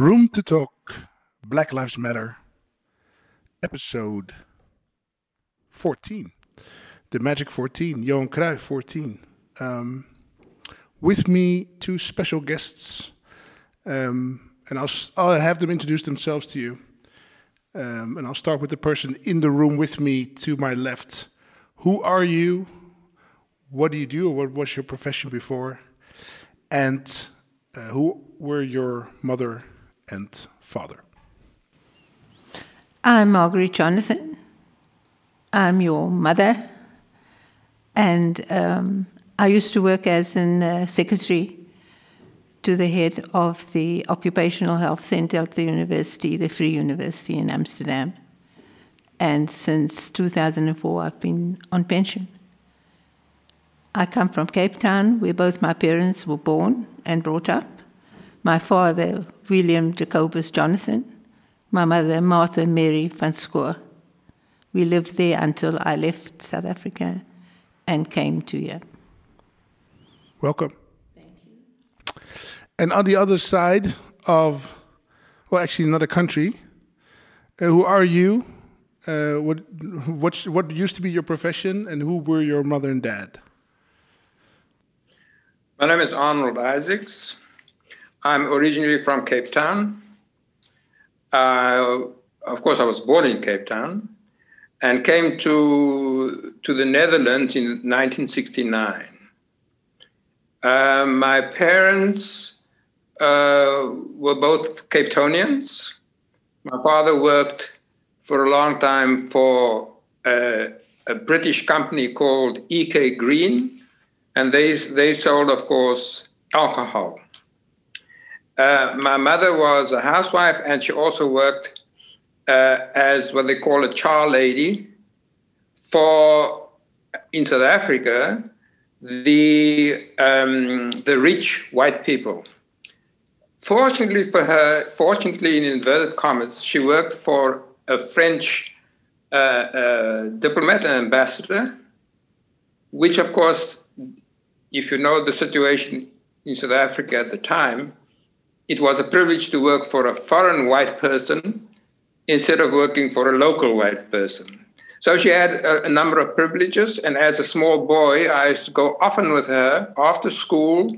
Room to Talk, Black Lives Matter, episode 14. The Magic 14, Johan Cruyff 14. Um, with me, two special guests, um, and I'll, I'll have them introduce themselves to you. Um, and I'll start with the person in the room with me to my left. Who are you? What do you do? What was your profession before? And uh, who were your mother and father? I'm Margaret Jonathan. I'm your mother. And um, I used to work as a uh, secretary to the head of the Occupational Health Center at the university, the Free University in Amsterdam. And since 2004, I've been on pension. I come from Cape Town, where both my parents were born and brought up. My father, William Jacobus Jonathan, my mother, Martha Mary van Schoor. We lived there until I left South Africa and came to here. Welcome. Thank you. And on the other side of, well, actually another country, uh, who are you? Uh, what, what, what used to be your profession, and who were your mother and dad? My name is Arnold Isaacs. I'm originally from Cape Town. Uh, of course, I was born in Cape Town and came to, to the Netherlands in 1969. Uh, my parents uh, were both Cape Townians. My father worked for a long time for a, a British company called EK Green, and they, they sold, of course, alcohol. Uh, my mother was a housewife, and she also worked uh, as what they call a char lady for in South Africa the um, the rich white people. Fortunately for her, fortunately in inverted commas, she worked for a French uh, uh, diplomat and ambassador, which, of course, if you know the situation in South Africa at the time, it was a privilege to work for a foreign white person instead of working for a local white person. So she had a, a, number of privileges, and as a small boy, I used to go often with her after school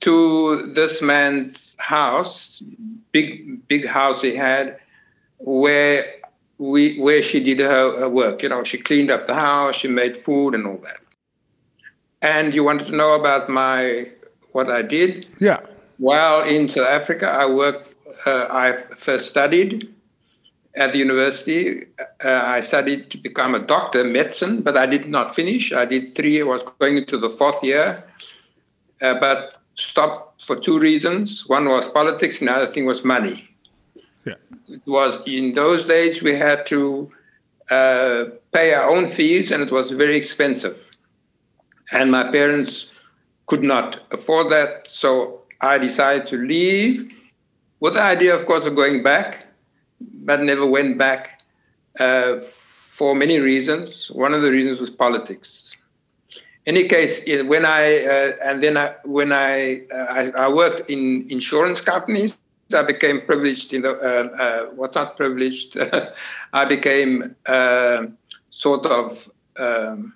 to this man's house, big big house he had, where we where she did her, her work. You know, she cleaned up the house, she made food, and all that. And you wanted to know about my what I did? Yeah. While in South Africa, I worked. Uh, I first studied at the university. Uh, I studied to become a doctor, medicine, but I did not finish. I did three. I was going into the fourth year, uh, but stopped for two reasons. One was politics, and the other thing was money. Yeah. It was in those days we had to uh, pay our own fees, and it was very expensive. And my parents could not afford that, so I decided to leave with the idea, of course, of going back, but never went back uh, for many reasons. One of the reasons was politics any case, when I uh, and then I, when I, uh, I, I worked in insurance companies, I became privileged in the uh, uh what's not privileged. I became uh, sort of um,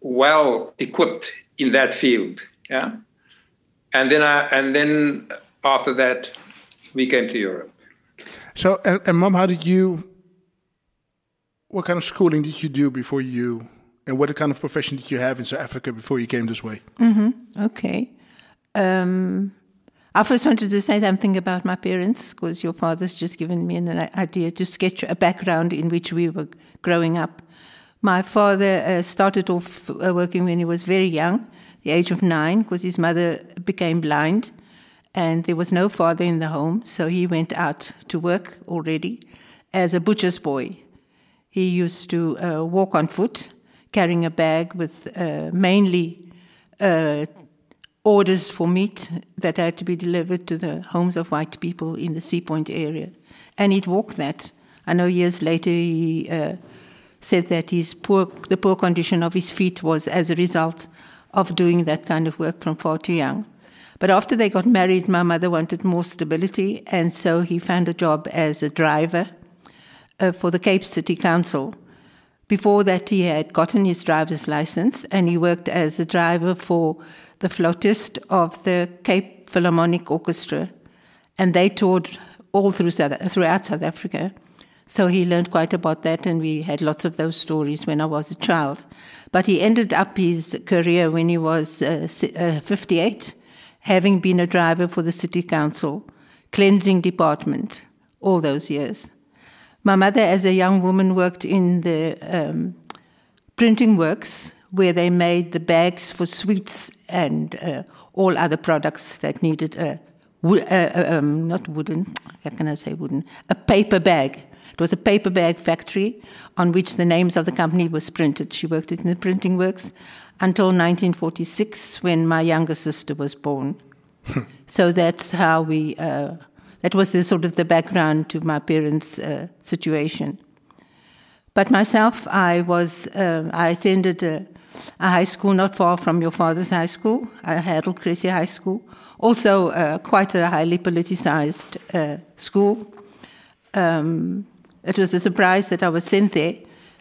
well equipped in that field. Yeah, and then I and then after that, we came to Europe. So, and, and mom, how did you? What kind of schooling did you do before you and what kind of profession did you have in South Africa before you came this way? Mm-hmm. Okay. Um, I first wanted to say something about my parents because your father's just given me an idea to sketch a background in which we were growing up. My father uh, started off uh, working when he was very young, the age of nine, because his mother became blind and there was no father in the home, so he went out to work already as a butcher's boy. He used to uh, walk on foot carrying a bag with uh, mainly uh, orders for meat that had to be delivered to the homes of white people in the Sea Point area. And he'd walk that. I know years later he uh, said that his poor, the poor condition of his feet was as a result of doing that kind of work from far too young. But after they got married, my mother wanted more stability, and so he found a job as a driver uh, for the Cape City Council. Before that, he had gotten his driver's license, and he worked as a driver for the flautist of the Cape Philharmonic Orchestra, and they toured all through South, throughout South Africa. So he learned quite about that, and we had lots of those stories when I was a child. But he ended up his career when he was uh, uh, 58, having been a driver for the city council, cleansing department, all those years. My mother, as a young woman, worked in the um, printing works where they made the bags for sweets and uh, all other products that needed a, uh, uh, um, not wooden, how can I say wooden, a paper bag it was a paper bag factory on which the names of the company was printed. She worked in the printing works until 1946 when my younger sister was born. so that's how we, uh, that was the sort of the background to my parents' uh, situation. But myself, I was, uh, I attended a, a, high school not far from your father's high school, Harold Cressy High School. Also, uh, quite a highly politicized uh, school. Um, it was a surprise that I was sent there,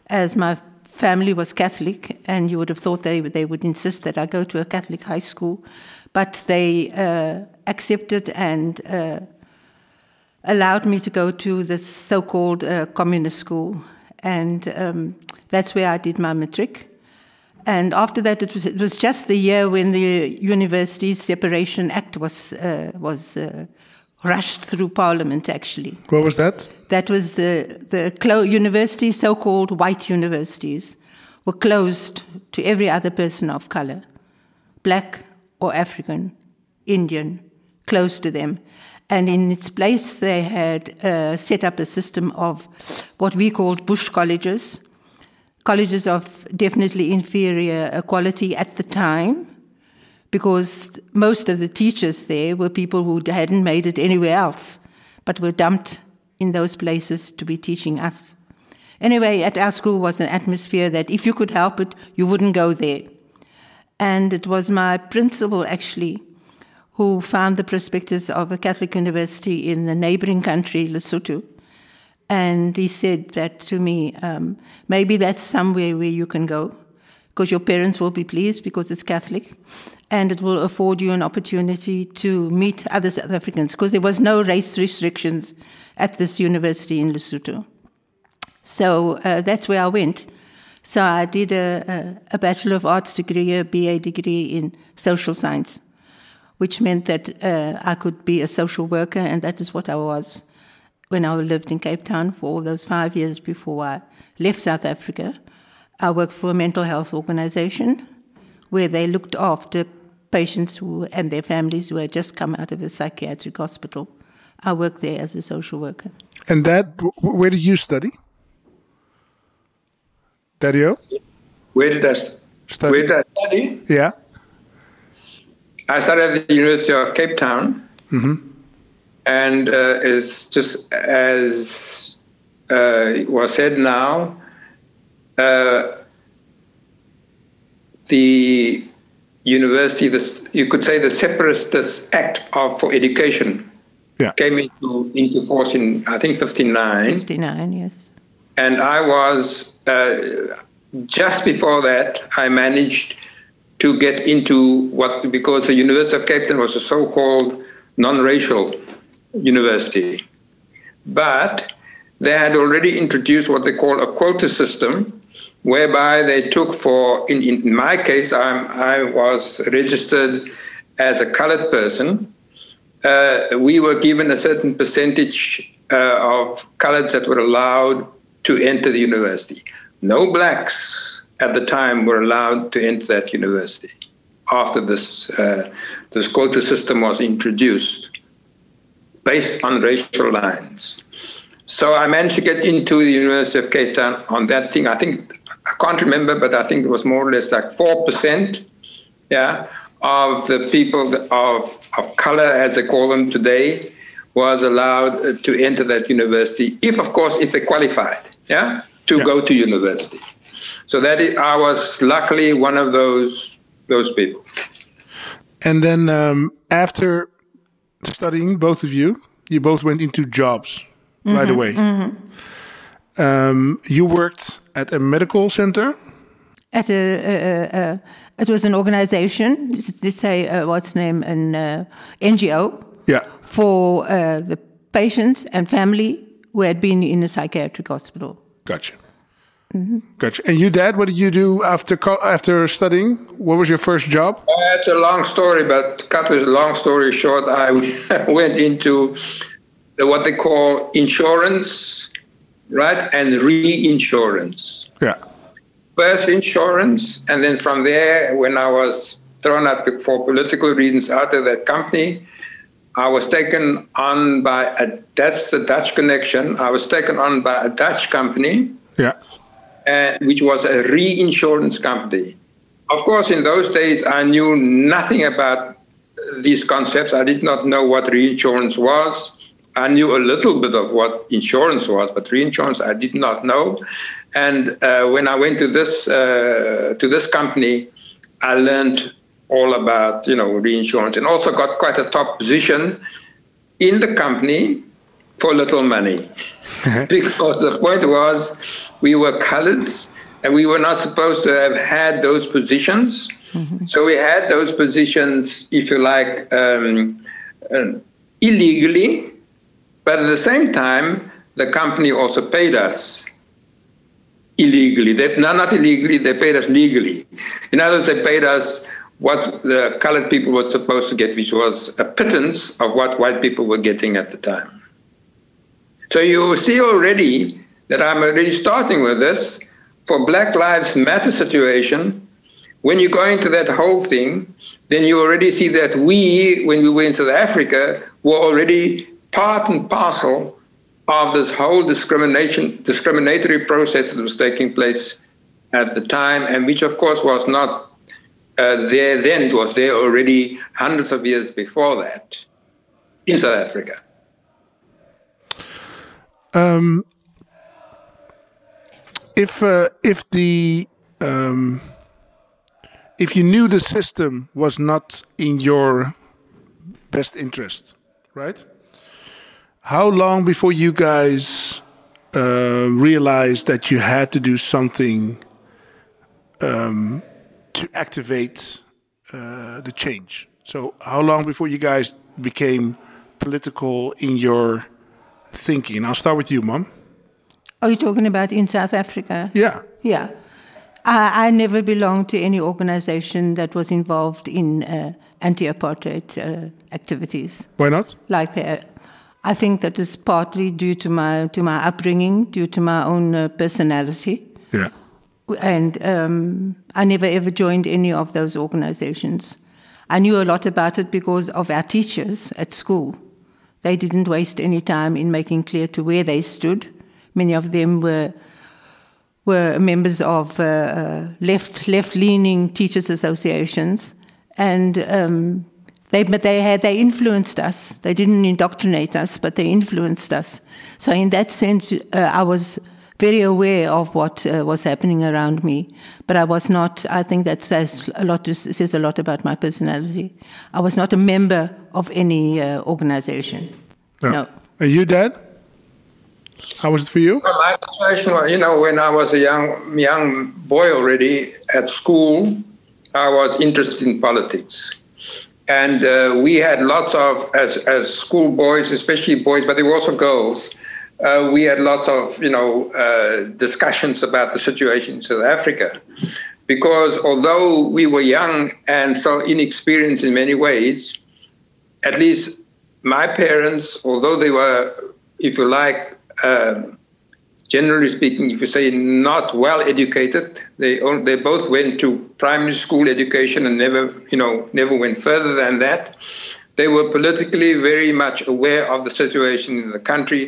as my family was Catholic, and you would have thought they, they would insist that I go to a Catholic high school. But they uh, accepted and uh, allowed me to go to the so called uh, communist school. And um, that's where I did my matric. And after that, it was, it was just the year when the Universities Separation Act was, uh, was uh, rushed through Parliament, actually. What was that? That was the, the universities, so called white universities, were closed to every other person of color, black or African, Indian, closed to them. And in its place, they had uh, set up a system of what we called bush colleges, colleges of definitely inferior quality at the time, because most of the teachers there were people who hadn't made it anywhere else, but were dumped in those places to be teaching us. Anyway, at our school was an atmosphere that if you could help it, you wouldn't go there. And it was my principal, actually, who found the prospectus of a Catholic university in the neighboring country, Lesotho. And he said that to me, um, maybe that's somewhere where you can go because your parents will be pleased because it's Catholic, and it will afford you an opportunity to meet other South Africans because there was no race restrictions at this university in Lesotho. So uh, that's where I went. So I did a, a, a, Bachelor of Arts degree, a BA degree in social science, which meant that uh, I could be a social worker, and that is what I was when I lived in Cape Town for all those five years before I left South Africa. I worked for a mental health organization where they looked after patients who, and their families who had just come out of a psychiatric hospital. I worked there as a social worker. And that, where did you study? Dario? Where did I study? Where did I study? Yeah. I studied at the University of Cape Town. Mm-hmm. And uh, it's just as uh, was said now, uh, the university, the, you could say the Separatist Act of, for Education yeah. came into, into force in, I think, 59. 59, yes. And I was, uh, just before that, I managed to get into what, because the University of Cape Town was a so called non racial university. But they had already introduced what they call a quota system, whereby they took for, in, in my case, I'm, I was registered as a colored person. Uh, we were given a certain percentage uh, of coloreds that were allowed to enter the university. No blacks at the time were allowed to enter that university after this, uh, this quota system was introduced based on racial lines. So I managed to get into the University of Cape Town on that thing. I think I can't remember, but I think it was more or less like four percent, yeah, of the people of of color, as they call them today, was allowed to enter that university. If, of course, if they qualified, yeah, to yeah. go to university. So that is, I was luckily one of those those people. And then um, after studying, both of you, you both went into jobs right away. Um, you worked at a medical center. At a, a, a, a it was an organization, let's say, uh, what's the name, an uh, NGO Yeah. for uh, the patients and family who had been in a psychiatric hospital. Gotcha. Gotcha. And you, Dad, what did you do after co- after studying? What was your first job? Uh, It's a long story, but cut a long story short, I went into the, what they call insurance, right, and reinsurance. Yeah. First insurance, and then from there, when I was thrown out for political reasons out of that company, I was taken on by a that's the Dutch connection. I was taken on by a Dutch company Yeah. uh, which was a reinsurance company. Of course, in those days, I knew nothing about these concepts. I did not know what reinsurance was. I knew a little bit of what insurance was, but reinsurance I did not know. And uh, when I went to this uh, to this company, I learned all about you know reinsurance, and also got quite a top position in the company for little money because the point was we were coloreds and we were not supposed to have had those positions. So we had those positions, if you like, um, uh, illegally, but at the same time, the company also paid us illegally. They, no, not illegally, they paid us legally. In other words, they paid us what the colored people were supposed to get, which was a pittance of what white people were getting at the time. So you see already that I'm already starting with this for Black Lives Matter situation. When you go into that whole thing, then you already see that we, when we in South Africa, were already part and parcel of this whole discrimination, discriminatory process that was taking place at the time, and which, of course, was not uh, there then. It was there already hundreds of years before that in South Africa. If uh, if the um, if you knew the system was not in your best interest, right? How long before you guys uh, realized that you had to do something um, to activate uh, the change? So, how long before you guys became political in your thinking? I'll start with you, Mom. Are you talking about in South Africa? Yeah. Yeah. I, I never belonged to any organization that was involved in uh, anti apartheid uh, activities. Why not? Like that. I think that is partly due to my, to my upbringing, due to my own uh, personality. Yeah. And um, I never ever joined any of those organizations. I knew a lot about it because of our teachers at school. They didn't waste any time in making clear to where they stood. Many of them were were members of uh, uh, left left leaning teachers associations, and um, they but they had they influenced us. They didn't indoctrinate us, but they influenced us. So in that sense, uh, I was very aware of what uh, was happening around me, but I was not. I think that says a lot. To, says a lot about my personality. I was not a member of any uh, organization. No. Are you, Dad? How was it for you? Well, my situation was, you know, when I was a young young boy already at school, I was interested in politics, and uh, we had lots of as as school boys, especially boys, but there were also girls. Uh, we had lots of you know uh, discussions about the situation in South Africa, because although we were young and so inexperienced in many ways, at least my parents, although they were, if you like, um, generally speaking, if you say not well educated, they on, they both went to primary school education and never, you know, never went further than that. They were politically very much aware of the situation in the country,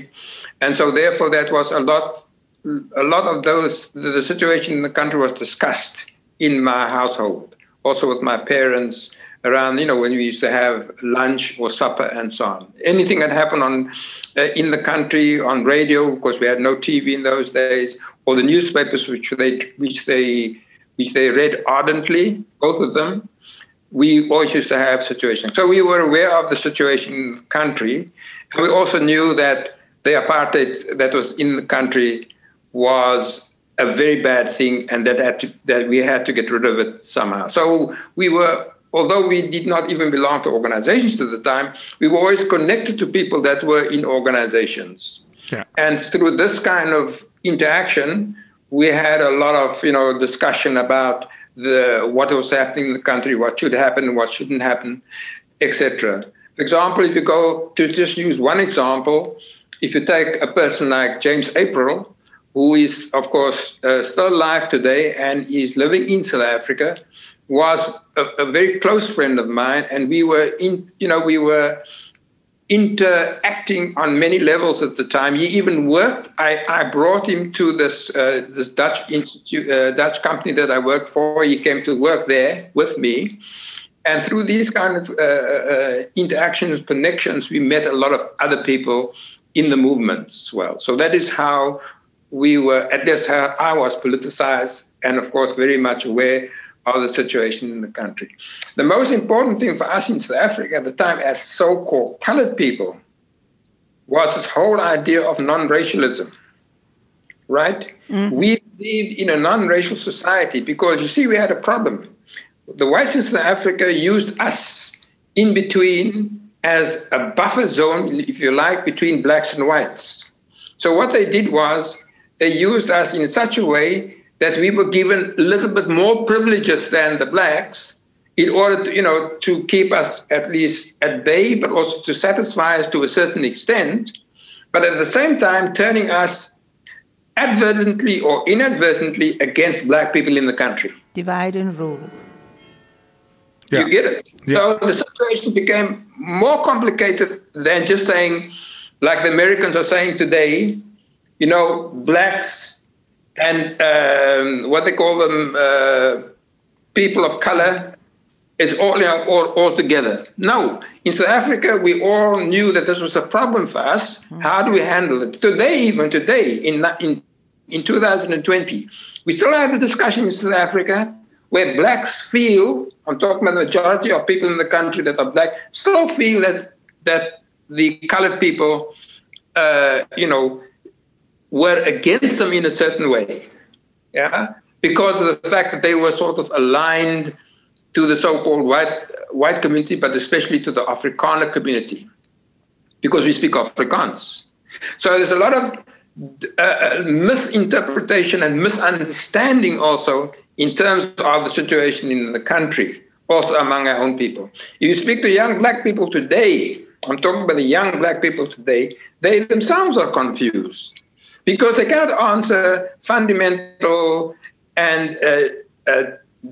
and so therefore that was a lot. A lot of those, the situation in the country was discussed in my household, also with my parents around, you know, when we used to have lunch or supper and so on. Anything that happened on uh, in the country on radio, because we had no TV in those days, or the newspapers which they which they which they read ardently, both of them. we always used to have situations. So we were aware of the situation in the country. And we also knew that the apartheid that was in the country was a very bad thing and that, to, that we had to get rid of it somehow. So we were, although we did not even belong to organizations at the time, we were always connected to people that were in organizations. Yeah. And through this kind of interaction, we had a lot of you know discussion about the what was happening in the country, what should happen, what shouldn't happen, etc. For example, if you go to just use one example, if you take a person like James April, who is of course uh, still alive today and is living in South Africa, was a, a very close friend of mine, and we were in you know we were interacting on many levels at the time. He even worked. I, I brought him to this uh, this Dutch institute, uh, Dutch company that I worked for. He came to work there with me, and through these kind of uh, uh interactions, connections, we met a lot of other people in the movement as well. So that is how we were. At least how I was politicized, and of course, very much aware of the situation in the country. The most important thing for us in South Africa at the time, as so called colored people, was this whole idea of non racialism. Right? Mm-hmm. We lived in a non racial society because you see, we had a problem. The whites in South Africa used us in between as a buffer zone, if you like, between blacks and whites. So what they did was they used us in such a way that we were given a little bit more privileges than the blacks in order to, you know, to keep us at least at bay, but also to satisfy us to a certain extent, but at the same time turning us advertently or inadvertently against black people in the country. Divide and rule. Yeah. You get it? Yeah. So the situation became more complicated than just saying, like the Americans are saying today, you know, blacks and um, what they call them uh, people of color is all, all, all together. No, in South Africa, we all knew that this was a problem for us. How do we handle it? Today, even today, in, in, in 2020, we still have a discussion in South Africa where blacks feel, I'm talking about the majority of people in the country that are black, still feel that, that the colored people, uh, you know, were against them in a certain way, yeah, because of the fact that they were sort of aligned to the so-called white white community, but especially to the Afrikaner community, because we speak Afrikaans. So there's a lot of uh, uh, misinterpretation and misunderstanding also in terms of the situation in the country, also among our own people. If you speak to young black people today, I'm talking about the young black people today, they themselves are confused because they cannot answer fundamental and uh, uh,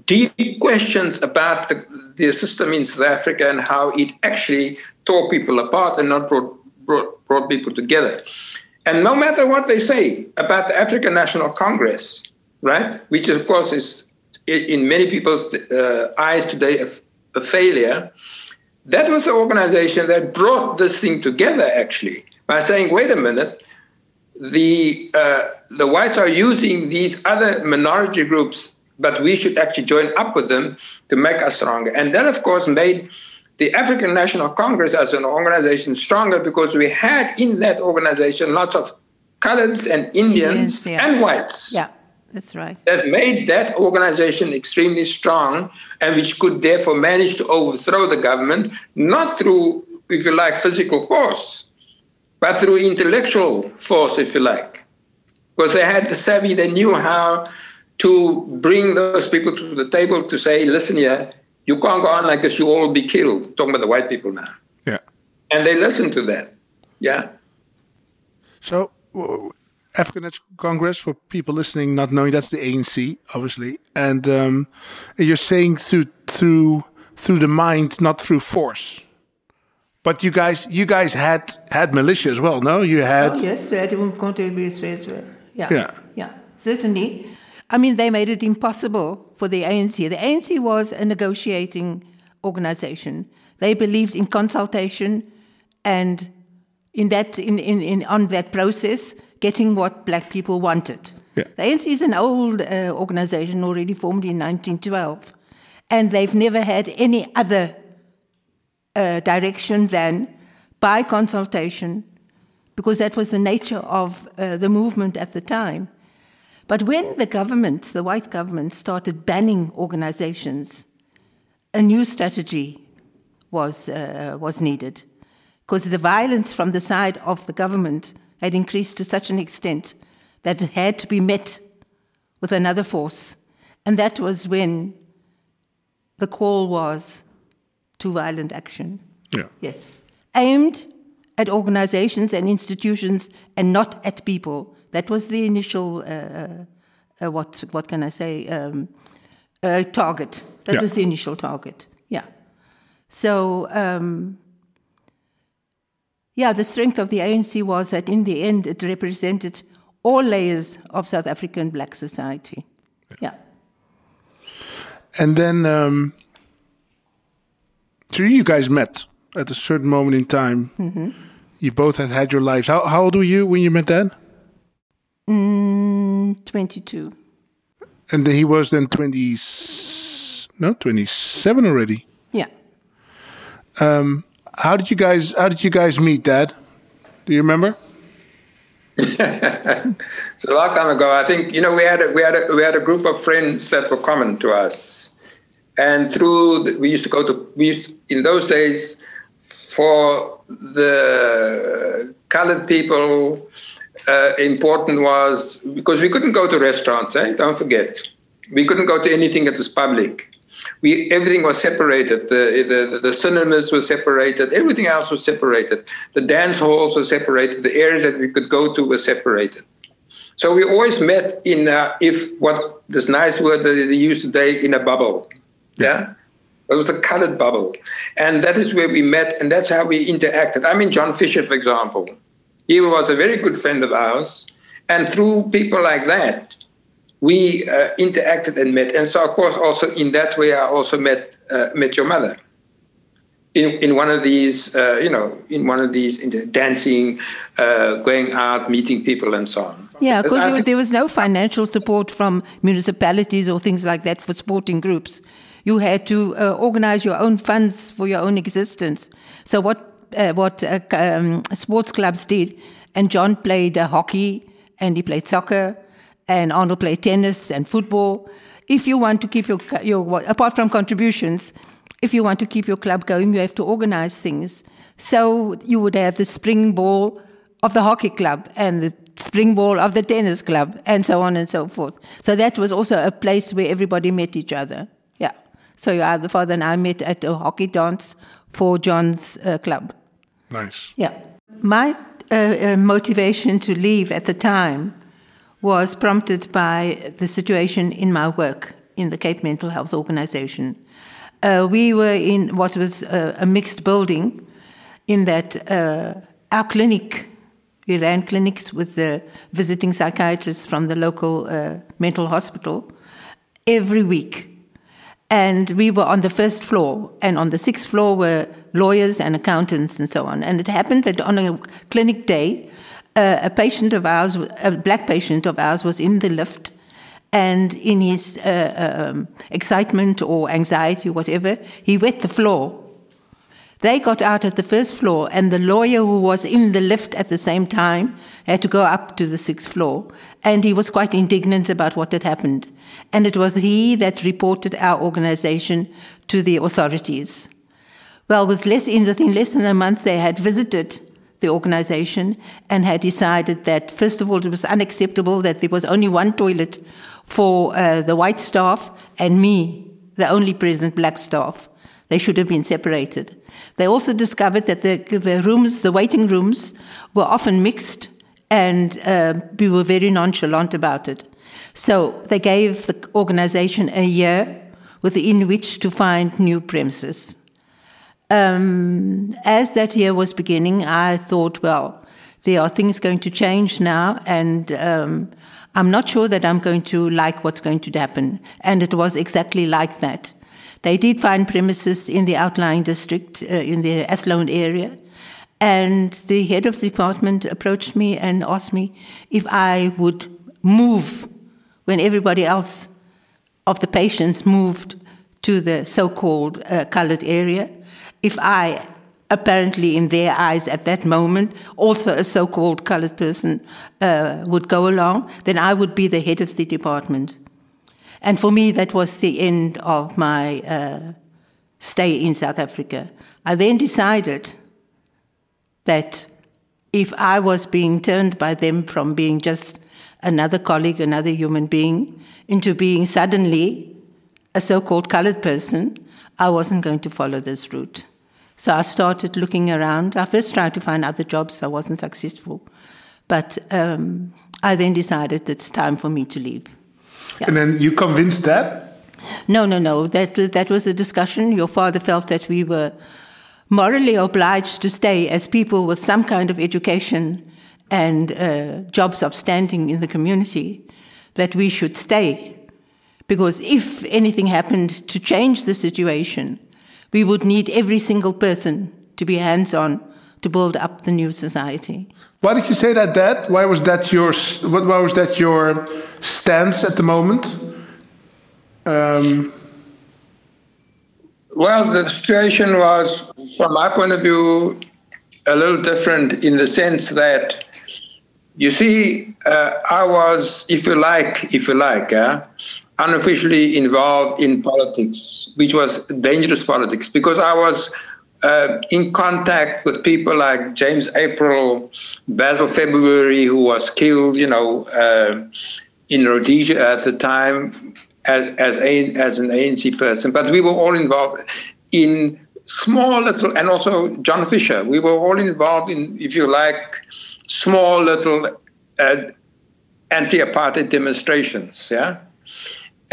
deep questions about the, the, system in South Africa and how it actually tore people apart and not brought, brought, brought people together. And no matter what they say about the African National Congress, right, which of course is in many people's uh, eyes today a, a failure, that was the organization that brought this thing together actually by saying, wait a minute, the uh, the whites are using these other minority groups, but we should actually join up with them to make us stronger. And that, of course, made the African National Congress as an organization stronger because we had in that organization lots of coloreds and Indians yeah. and whites. Yeah. That's right. That made that organization extremely strong and which could therefore manage to overthrow the government, not through, if you like, physical force, but through intellectual force, if you like. Because they had the savvy, they knew how to bring those people to the table to say, listen here, you can't go on like this, you all will be killed. talking about the white people now. Yeah. And they listened to that. Yeah. So, African National Congress, for people listening, not knowing, that's the ANC, obviously. And um, you're saying through, through, through the mind, not through force. But you guys, you guys had had militia as well, no? You had. Oh, yes, we had as well. Yeah, yeah, yeah, certainly. I mean, they made it impossible for the ANC. The ANC was a negotiating organization. They believed in consultation and in that, in, in, in on that process, getting what black people wanted. Yeah. The ANC is an old uh, organization already formed in 1912. and they've never had any other uh, direction than by consultation, because that was the nature of uh, the movement at the time. But when the government, the white government, started banning organizations, a new strategy was, uh, was needed. Because the violence from the side of the government had increased to such an extent that it had to be met with another force. And that was when the call was to violent action. Yeah. Yes. Aimed at organizations and institutions and not at people. That was the initial, uh, uh, what, what can I say, um, uh, target. That Yeah. was the initial target. Yeah. So, um, yeah, the strength of the ANC was that in the end it represented all layers of South African black society. Yeah. And then, um, so you guys met at a certain moment in time. Mm-hmm. You both had had your lives. How, how old were you when you met Dad? Mm, 22. And he was then 20, no, 27 already. Yeah. How did you guys, how did you guys meet, Dad? Do you remember? It's a long time ago. I think you know we had a, we had a, we had a group of friends that were common to us, and through the, we used to go to we used in those days for the colored people. Uh, important was because we couldn't go to restaurants. Eh? Don't forget, we couldn't go to anything that was public. We everything was separated. The, the the cinemas were separated. Everything else was separated. The dance halls were separated. The areas that we could go to were separated. So we always met in, uh, if what this nice word that they use today, in a bubble. Yeah? It was a colored bubble. And that is where we met, and that's how we interacted. I mean, John Fisher, for example, he was a very good friend of ours. And through people like that, we uh, interacted and met. And so, of course, also in that way, I also met, uh, met your mother in, in one of these, uh, you know, in one of these in the dancing, uh, going out, meeting people, and so on. Yeah, because there, there was no financial support from municipalities or things like that for sporting groups. You had to uh, organize your own funds for your own existence. So what uh, what uh, um, sports clubs did, and John played uh, hockey, and he played soccer, and Arnold played tennis and football. If you want to keep your your apart from contributions, if you want to keep your club going, you have to organize things. So you would have the spring ball of the hockey club and the spring ball of the tennis club and so on and so forth. So that was also a place where everybody met each other. So yeah, the father and I met at a hockey dance for John's uh, club. Nice. Yeah. My uh, uh, motivation to leave at the time was prompted by the situation in my work in the Cape Mental Health Organization. Uh, we were in what was a, a mixed building, in that uh, our clinic, we ran clinics with the visiting psychiatrists from the local uh, mental hospital every week. And we were on the first floor, and on the sixth floor were lawyers and accountants and so on. And it happened that on a clinic day, uh, a patient of ours, a black patient of ours, was in the lift, and in his uh, um, excitement or anxiety, or whatever, he wet the floor. They got out at the first floor, and the lawyer who was in the lift at the same time had to go up to the sixth floor. And he was quite indignant about what had happened. And it was he that reported our organization to the authorities. Well, with less, in within less than a month, they had visited the organization and had decided that, first of all, it was unacceptable that there was only one toilet for uh, the white staff and me, the only present black staff. They should have been separated. They also discovered that the, the rooms, the waiting rooms, were often mixed, and uh, we were very nonchalant about it. So they gave the organization a year within which to find new premises. Um, as that year was beginning, I thought, well, there are things going to change now, and um, I'm not sure that I'm going to like what's going to happen. And it was exactly like that. They did find premises in the outlying district, uh, in the Athlone area, and the head of the department approached me and asked me if I would move when everybody else of the patients moved to the so-called uh, colored area. If I apparently in their eyes at that moment, also a so called colored person uh, would go along, then I would be the head of the department. And for me, that was the end of my uh, stay in South Africa. I then decided that if I was being turned by them from being just another colleague, another human being, into being suddenly a so called colored person, I wasn't going to follow this route. So I started looking around. I first tried to find other jobs. I wasn't successful. But um, I then decided it's time for me to leave. Yeah. And then you convinced that? No, no, no. That was, that was a discussion. Your father felt that we were morally obliged to stay as people with some kind of education and uh, jobs of standing in the community, that we should stay. Because if anything happened to change the situation, we would need every single person to be hands on to build up the new society. Why did you say that, Dad? Why was that your why was that your stance at the moment? Um, well, the situation was, from my point of view, a little different in the sense that, you see, uh, I was, if you like, if you like, uh, unofficially involved in politics, which was dangerous politics, because I was uh, in contact with people like James April, Basil February, who was killed, you know, uh, in Rhodesia at the time as as, as an ANC person. But we were all involved in small little, and also John Fisher. We were all involved in, if you like, small little uh, anti-apartheid demonstrations. Yeah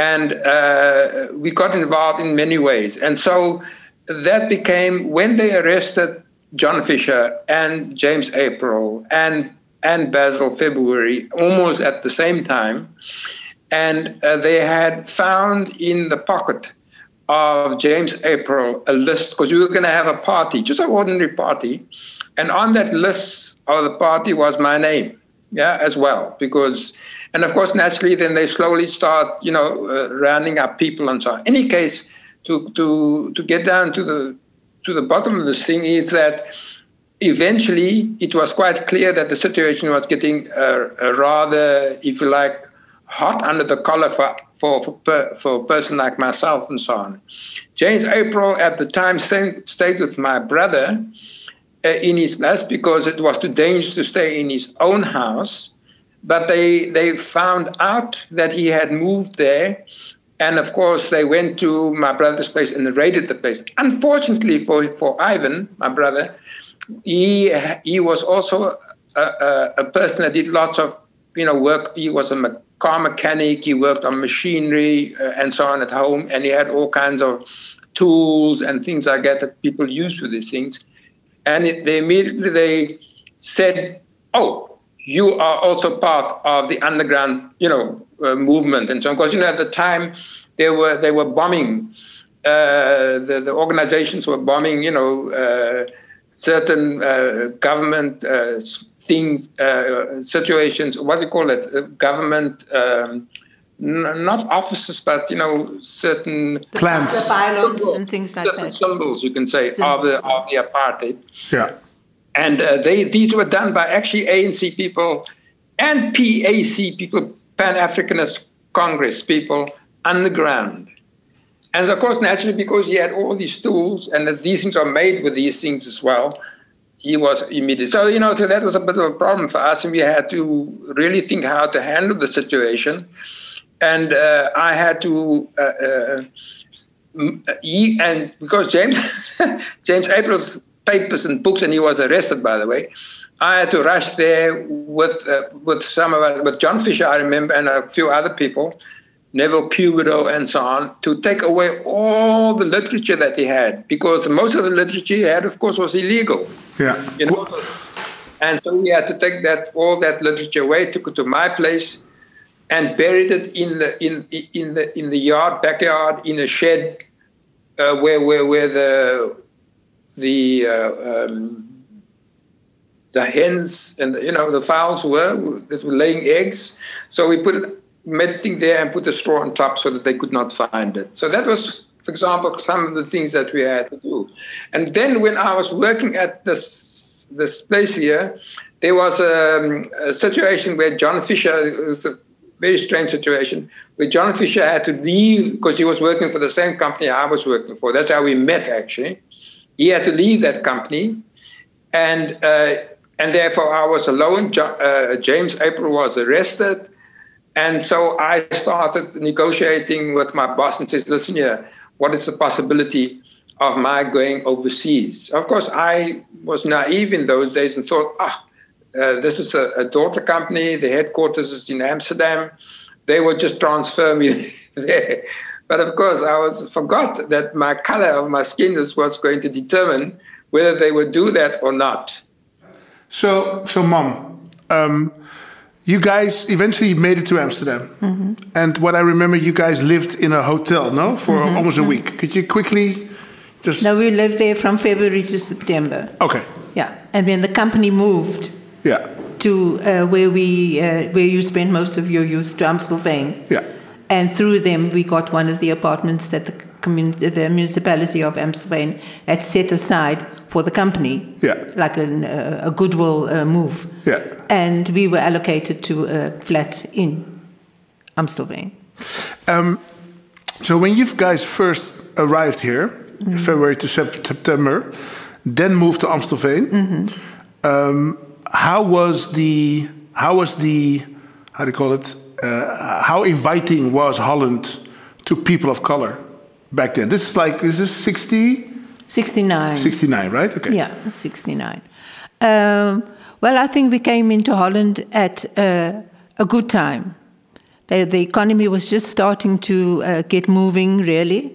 and uh, we got involved in many ways. And so that became when they arrested John Fisher and James April and and Basil February almost at the same time, and uh, they had found in the pocket of James April a list because we were going to have a party, just an ordinary party, and on that list of the party was my name, yeah, as well because and of course, naturally, then they slowly start, you know, uh, rounding up people and so on. Any case, to to to get down to the to the bottom of this thing is that eventually it was quite clear that the situation was getting uh, uh rather, if you like, hot under the collar for for for, a person like myself and so on. James April at the time stayed, with my brother uh, in his house because it was too dangerous to stay in his own house but they they found out that he had moved there and of course they went to my brother's place and raided the place. Unfortunately for for ivan my brother he he was also a, a, a person that did lots of you know work. He was a car mechanic. He worked on machinery uh, and so on at home. And he had all kinds of tools and things like that that people use for these things. And it, they immediately they said oh you are also part of the underground, you know, uh, movement and so on. Because you know, at the time, they were they were bombing. Uh, the, the organizations were bombing, you know, uh, certain uh, government uh, things, uh, situations. What do you call it? government. Um, n- not offices, but you know, certain clans, the pylons and things like that. Symbols, you can say, symbols. of the of the apartheid. Yeah and uh, they, these were done by actually ANC people and PAC people, Pan Africanist Congress people, underground. And of course, naturally, because he had all these tools and that these things are made with these things as well, he was immediate. So, you know, so that was a bit of a problem for us, and we had to really think how to handle the situation. And uh, I had to, uh, uh, he, and because James, James April's papers and books, and he was arrested, by the way. I had to rush there with uh, with some of us, with John Fisher, I remember, and a few other people, Neville Cubido and so on, to take away all the literature that he had, because most of the literature he had, of course, was illegal. Yeah. You know? And so we had to take that all that literature away, took it to my place, and buried it in the in in the in the yard, backyard, in a shed, uh, where where where the the uh, um, the hens and you know the fowls were that were laying eggs. So we put made thing there and put the straw on top so that they could not find it. So that was for example, some of the things that we had to do. And then when I was working at this, this place here, there was a, a situation where John Fisher, was a very strange situation, where John Fisher had to leave because he was working for the same company I was working for. That's how we met, actually. He had to leave that company. And, uh, and therefore, I was alone. Uh, James April was arrested. And so I started negotiating with my boss and says, listen here, what is the possibility of my going overseas? Of course, I was naive in those days and thought, ah, uh, this is a, a, daughter company. The headquarters is in Amsterdam. They would just transfer me there. But of course, I was forgot that my color of my skin is what's going to determine whether they would do that or not. So, so, mom, um, you guys eventually made it to Amsterdam. Mm -hmm. And what I remember, you guys lived in a hotel, no, for mm -hmm. almost a week. Could you quickly just? No, we lived there from February to September. Okay. Yeah, and then the company moved. Yeah. To uh, where we uh, where you spent most of your youth, to Amstelveen. Yeah. And through them, we got one of the apartments that the community, the municipality of Amstelveen had set aside for the company. Yeah. Like an, uh, a goodwill uh, move. Yeah. And we were allocated to a flat in Amstelveen. Um, so when you guys first arrived here, mm -hmm. February to September, then moved to Amstelveen, mm -hmm. um, how was the how was the how do you call it? Uh, how inviting was Holland to people of color back then? This is like this is sixty 69. 69, right? Okay. Yeah, 69. Um, well, I think we came into Holland at uh, a good time. The, the, economy was just starting to uh, get moving, really.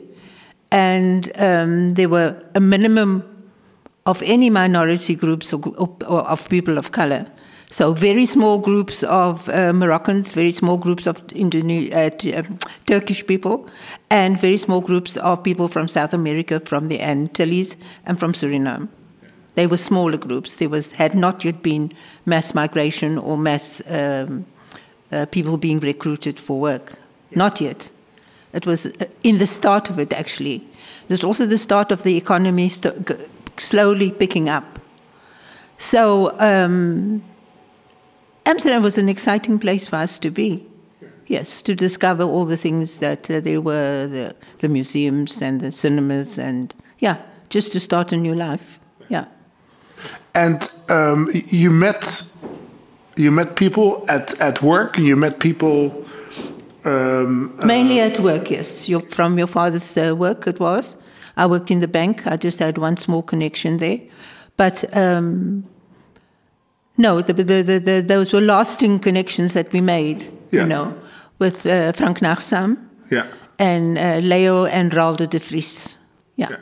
And um, there were a minimum of any minority groups or, or of people of color. So very small groups of uh, Moroccans, very small groups of Indone- uh, um, Turkish people, and very small groups of people from South America, from the Antilles, and from Suriname. They were smaller groups. There was had not yet been mass migration or mass um, uh, people being recruited for work. Not yet. It was uh, in the start of it, actually. Was also the start of the economy st- slowly picking up. So um, Amsterdam was an exciting place for us to be. Yes, to discover all the things that uh, there were the, the museums and the cinemas, and yeah, just to start a new life. Yeah. And um, you met you met people at, at work. You met people um, uh, mainly at work. Yes, You're from your father's uh, work. It was. I worked in the bank. I just had one small connection there, but um, no, the, the, the, those were lasting connections that we made, yeah. you know, with uh, Frank Nagsam yeah. and uh, Leo and Ralde de Vries. Yeah. yeah.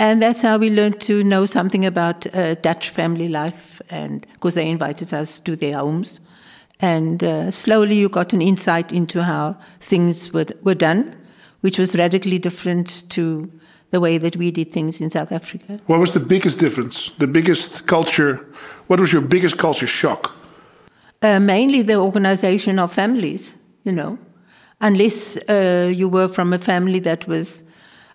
And that's how we learned to know something about uh, Dutch family life, and because they invited us to their homes. And uh, slowly you got an insight into how things were, were done, which was radically different to the way that we did things in South Africa. What was the biggest difference? The biggest culture? What was your biggest culture shock? Uh, mainly the organization of families, you know. Unless uh, you were from a family that was,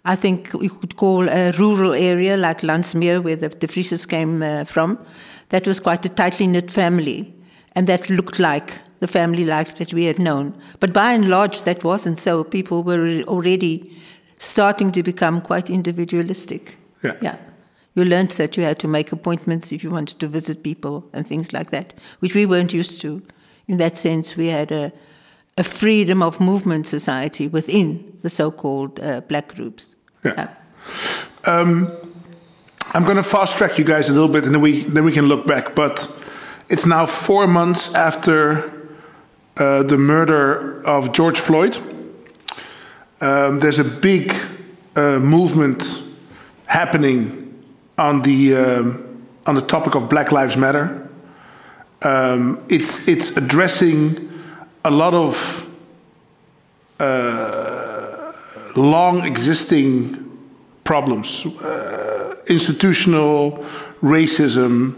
I think we could call a rural area like Landsmeer, where the, the Vrieses came uh, from, that was quite a tightly knit family. And that looked like the family life that we had known. But by and large, that wasn't so. People were already starting to become quite individualistic. Yeah. Yeah. You learned that you had to make appointments if you wanted to visit people and things like that, which we weren't used to. In that sense, we had a, a freedom of movement society within the so called uh, black groups. Yeah. yeah. Um, I'm going to fast track you guys a little bit and then we, then we can look back. But it's now four months after uh, the murder of George Floyd. Um, there's a big uh, movement happening on the um, on the topic of Black Lives Matter. Um, it's it's addressing a lot of uh, long existing problems, uh, institutional racism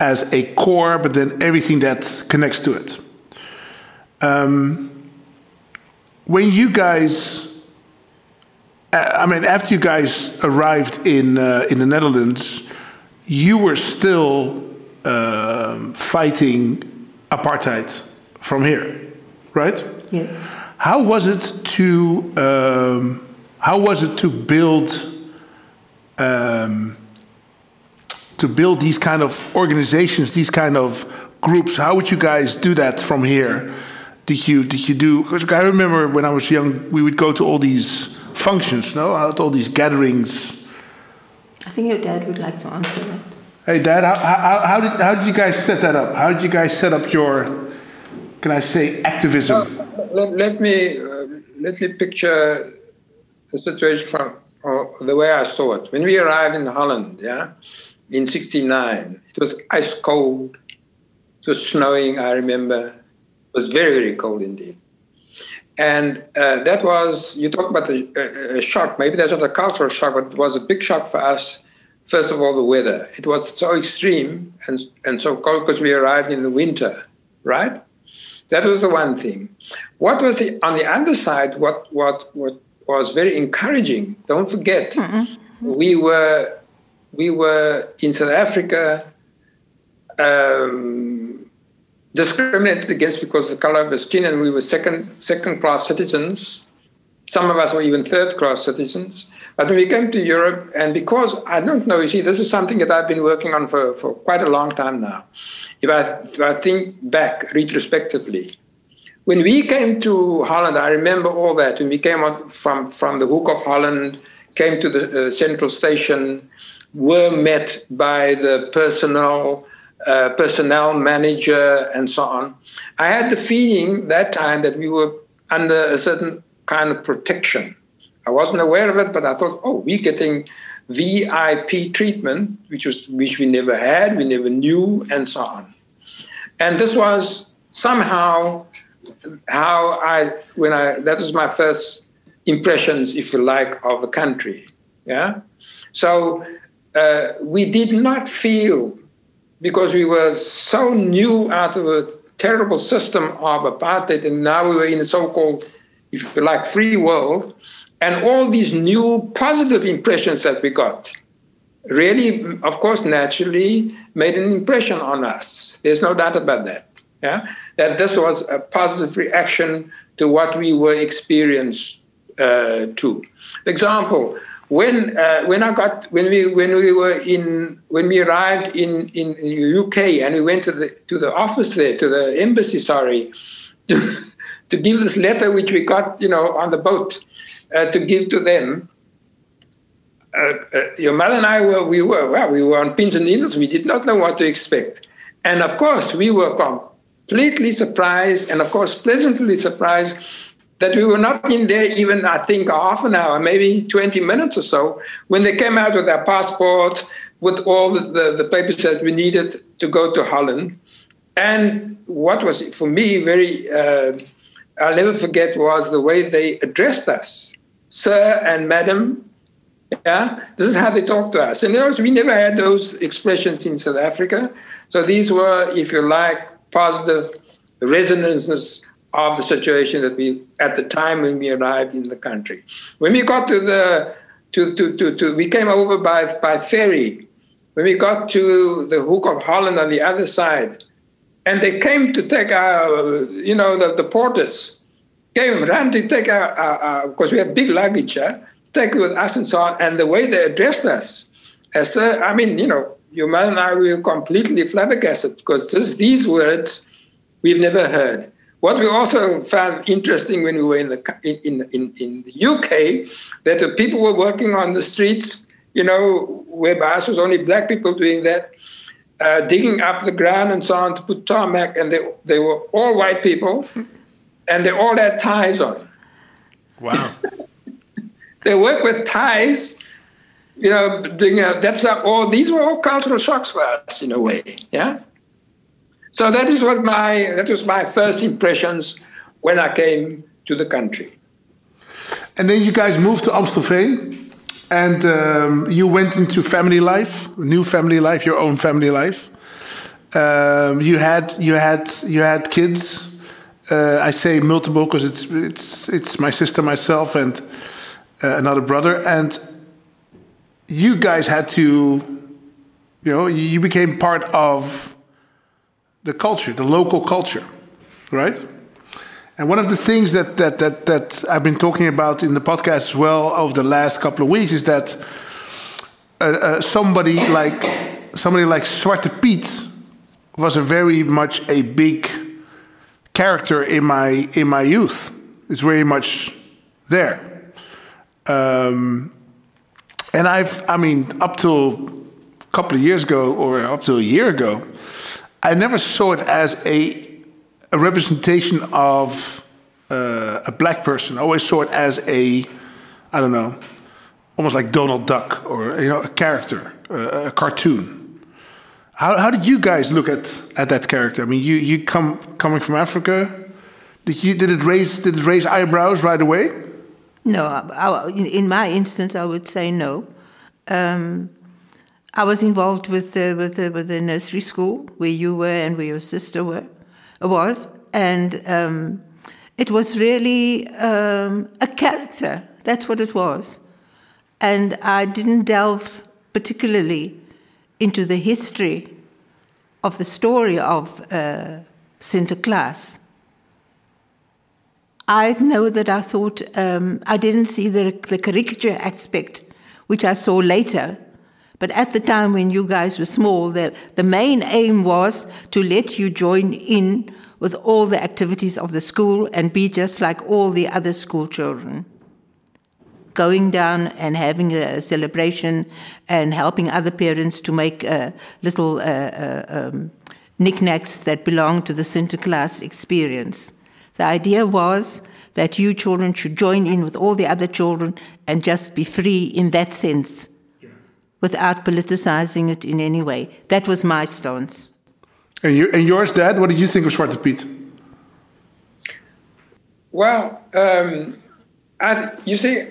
as a core, but then everything that connects to it. Um, when you guys I mean, after you guys arrived in uh, in the Netherlands, you were still um, fighting apartheid from here, right? Yes. How was it to um, how was it to build um, to build these kind of organizations, these kind of groups? How would you guys do that from here? Did you did you do? Because I remember when I was young, we would go to all these functions, no, all these gatherings. I think your dad would like to answer that. Hey, Dad, how, how, how, did, how did you guys set that up? How did you guys set up your, can I say, activism? Well, let, let, me uh, let me picture the situation from uh, the way I saw it. When we arrived in Holland, yeah, in '69, it was ice cold. It was snowing. I remember. It was very very cold indeed. And uh, that was, you talk about a, a, shock. Maybe that's not a cultural shock, but it was a big shock for us first of all, the weather. It was so extreme and, and so cold because we arrived in the winter, right? That was the one thing. What was the, on the other side, what, what, what was very encouraging, don't forget, mm-hmm. we, were, we were in South Africa um, discriminated against because of the color of the skin, and we were second, second class citizens. Some of us were even third class citizens. But when we came to Europe, and because I don't know, you see, this is something that I've been working on for, for quite a long time now. If I, if I think back retrospectively, when we came to Holland, I remember all that. When we came from, from the Hook of Holland, came to the uh, central station, were met by the personnel, uh, personnel manager, and so on. I had the feeling that time that we were under a certain kind of protection I wasn't aware of it, but I thought, oh, we're getting VIP treatment, which was which we never had, we never knew, and so on. And this was somehow how I when I that was my first impressions, if you like, of the country. Yeah. So uh, we did not feel because we were so new out of a terrible system of apartheid, and now we were in a so-called, if you like, free world and all these new positive impressions that we got really, of course, naturally made an impression on us. There's no doubt about that. Yeah, that this was a positive reaction to what we were experienced uh, to. Example: when uh, when I got when we when we were in when we arrived in in the UK and we went to the to the office there to the embassy, sorry, to, to give this letter which we got you know on the boat uh, to give to them. Uh, uh, your mother and I were, we were, well, we were on pins and needles. We did not know what to expect. And of course, we were completely surprised and, of course, pleasantly surprised that we were not in there even, I think, half an hour, maybe 20 minutes or so, when they came out with their passports, with all the, the, papers that we needed to go to Holland. And what was, for me, very, uh, I'll never forget was the way they addressed us sir and madam. Yeah, this is how they talk to us. And you we never had those expressions in South Africa. So these were, if you like, positive resonances of the situation that we at the time when we arrived in the country. When we got to the to to to, to we came over by by ferry. When we got to the Hook of Holland on the other side, and they came to take our, you know, the, the porters came ran to take our, because we had big luggage, uh, take it with us and so on. And the way they addressed us, as uh, I mean, you know, your man and I were completely flabbergasted because this, these words we've never heard. What we also found interesting when we were in the in, in, in the UK, that the people were working on the streets, you know, where us was only black people doing that, uh, digging up the ground and so on to put tarmac, and they they were all white people and they all had ties on. Wow. they work with ties. You know, doing, uh, that's uh, all. These were all cultural shocks for us in a way. Yeah. So that is what my that was my first impressions when I came to the country. And then you guys moved to Amstelveen, and um, you went into family life, new family life, your own family life. Um, you had you had you had kids uh, I say multiple because it's it's it's my sister, myself, and uh, another brother, and you guys had to, you know, you became part of the culture, the local culture, right? And one of the things that that that that I've been talking about in the podcast as well over the last couple of weeks is that uh, uh, somebody like somebody like Zwarte Piet was a very much a big character in my in my youth. It's very much there. Um, and I've, I mean, up till a couple of years ago, or up to a year ago, I never saw it as a, a representation of uh, a black person. I always saw it as a, I don't know, almost like Donald Duck or you know, a character, uh, a cartoon. How, how did you guys look at, at that character? I mean, you, you come coming from Africa. Did you did it raise did it raise eyebrows right away? No, I, in my instance, I would say no. Um, I was involved with the, with the with the nursery school where you were and where your sister were was, and um, it was really um, a character. That's what it was, and I didn't delve particularly into the history of the story of uh, Sinterklaas. I know that I thought um, I didn't see the, the caricature aspect, which I saw later. But at the time when you guys were small, the, the main aim was to let you join in with all the activities of the school and be just like all the other school children going down and having a celebration and helping other parents to make uh, little uh, uh, um, knickknacks that belong to the Sinterklaas experience. The idea was that you children should join in with all the other children and just be free in that sense without politicizing it in any way. That was my stance. And, you, and yours, Dad, what did you think of Zwarte Piet? Well, um, I, you see,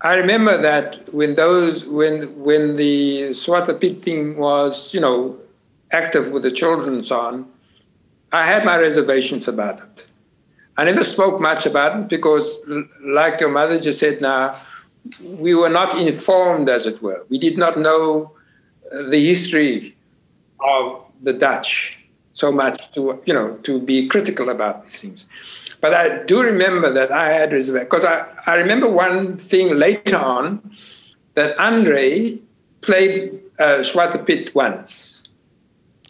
I remember that when those when when the Zwarte Piet thing was, you know, active with the children and so on, I had my reservations about it. I never spoke much about it because, like your mother just said now, we were not informed, as it were. We did not know uh, the history of the Dutch so much to you know to be critical about these things. But I do remember that I had reservations because I, I remember one thing later on that Andre played uh, Zwarte Piet once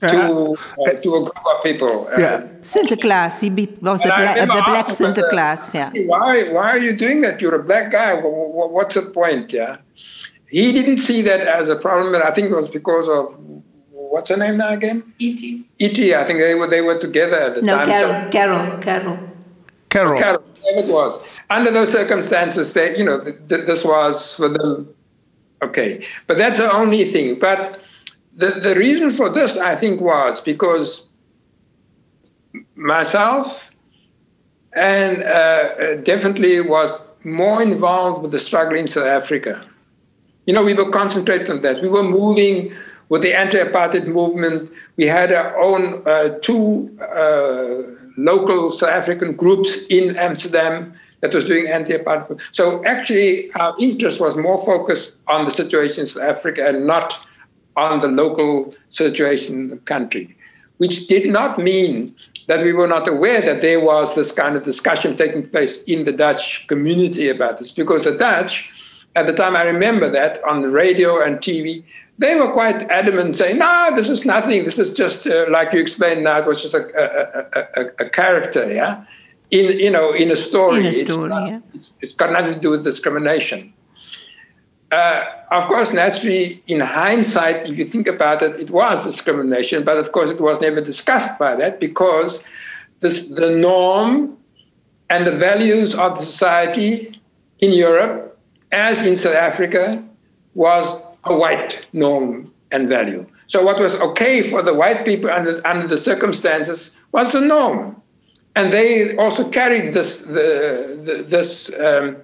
to uh, to a group of people. Uh, Santa Claus, He was the, bla- the black Sinterklaas. Yeah. Why why are you doing that? You're a black guy. What's the point? Yeah. He didn't see that as a problem, I think it was because of what's her name now again? E.T. E.T. I think they were they were together at the no, time. Carol, Carol, Carol. Carol. Carol, it was. Under those circumstances, they, you know, th- th- this was for them okay. But that's the only thing. But the, the reason for this, I think, was because myself and uh, definitely was more involved with the struggle in South Africa. You know, we were concentrating on that. We were moving with the anti-apartheid movement. We had our own uh, two uh, local South African groups in Amsterdam that was doing anti-apartheid. So actually, our interest was more focused on the situation in South Africa and not on the local situation in the country, which did not mean that we were not aware that there was this kind of discussion taking place in the Dutch community about this, because the Dutch, at the time I remember that on the radio and TV, they were quite adamant, saying, "No, this is nothing. This is just uh, like you explained now. It was just a, a, a, a, character, yeah, in you know, in a story. In a story, it's, not, yeah. it's, it's got nothing to do with discrimination." Uh, of course, naturally, in hindsight, if you think about it, it was discrimination, but of course, it was never discussed by that because the, the norm and the values of the society in Europe, as in South Africa, was a white norm and value. So what was okay for the white people under, under the circumstances was the norm. And they also carried this, the, the, this, um,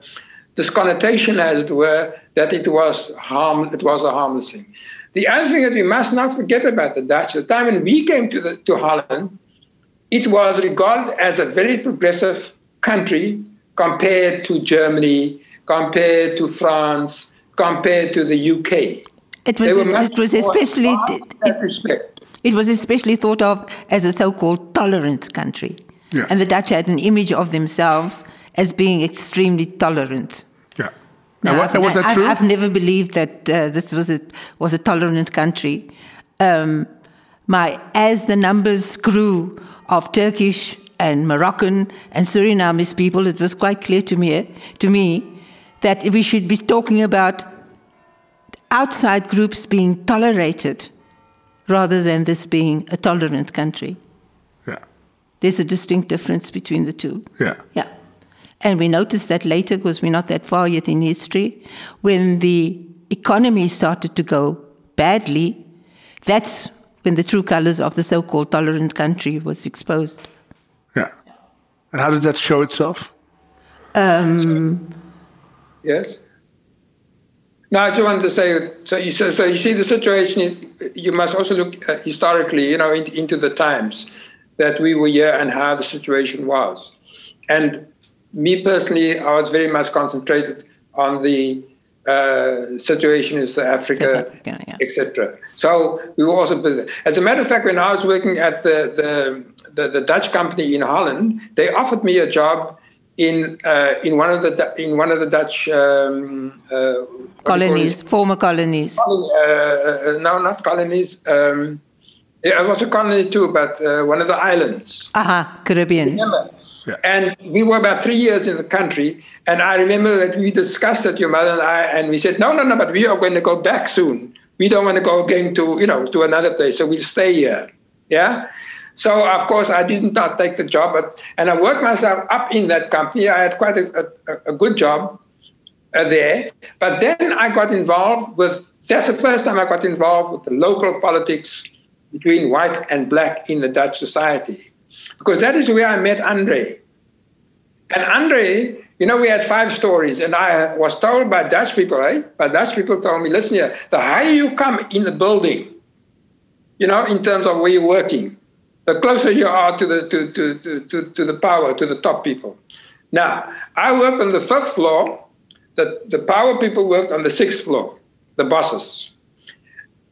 this connotation, as it were, that it was, harm, it was a harmless thing. The other thing that we must not forget about the Dutch, the time when we came to, the, to Holland, it was regarded as a very progressive country compared to Germany, compared to France, compared to the UK. It was, it was especially it, it, was especially thought of as a so-called tolerant country, yeah. and the Dutch had an image of themselves as being extremely tolerant. Yeah. No, what, was that I've, true? I've never believed that uh, this was a was a tolerant country. Um, my as the numbers grew of Turkish and Moroccan and Surinamese people, it was quite clear to me to me that we should be talking about outside groups being tolerated rather than this being a tolerant country. Yeah. There's a distinct difference between the two. Yeah. Yeah. And we noticed that later, because we're not that far yet in history, when the economy started to go badly, that's when the true colors of the so called tolerant country was exposed. Yeah. And how does that show itself? Um, yes. Now, I just wanted to say, so you, so, so you see the situation, you must also look uh, historically, you know, in, into the times that we were here and how the situation was. And me personally, I was very much concentrated on the uh, situation in South Africa, Africa yeah. etc. So we were also, busy. as a matter of fact, when I was working at the, the, the, the Dutch company in Holland, they offered me a job in uh, in one of the in one of the Dutch um, uh, colonies, former colonies. Colony, uh, uh, no, not colonies. Um, yeah, it was a colony too, but uh, one of the islands. Aha, Caribbean. Remember? Yeah. And we were about three years in the country, and I remember that we discussed it, your mother and I, and we said, no, no, no, but we are going to go back soon. We don't want to go again to, you know, to another place, so we stay here. Yeah. So of course I did not take the job, but and I worked myself up in that company. I had quite a, a, a good job uh, there, but then I got involved with. That's the first time I got involved with the local politics between white and black in the Dutch society, because that is where I met Andre. And Andre, you know, we had five stories, and I was told by Dutch people, eh? By Dutch people told me, listen here, the higher you come in the building, you know, in terms of where you're working, the closer you are to the to, to, to, to, the power, to the top people. Now, I worked on the fifth floor, the, the power people worked on the sixth floor, the bosses.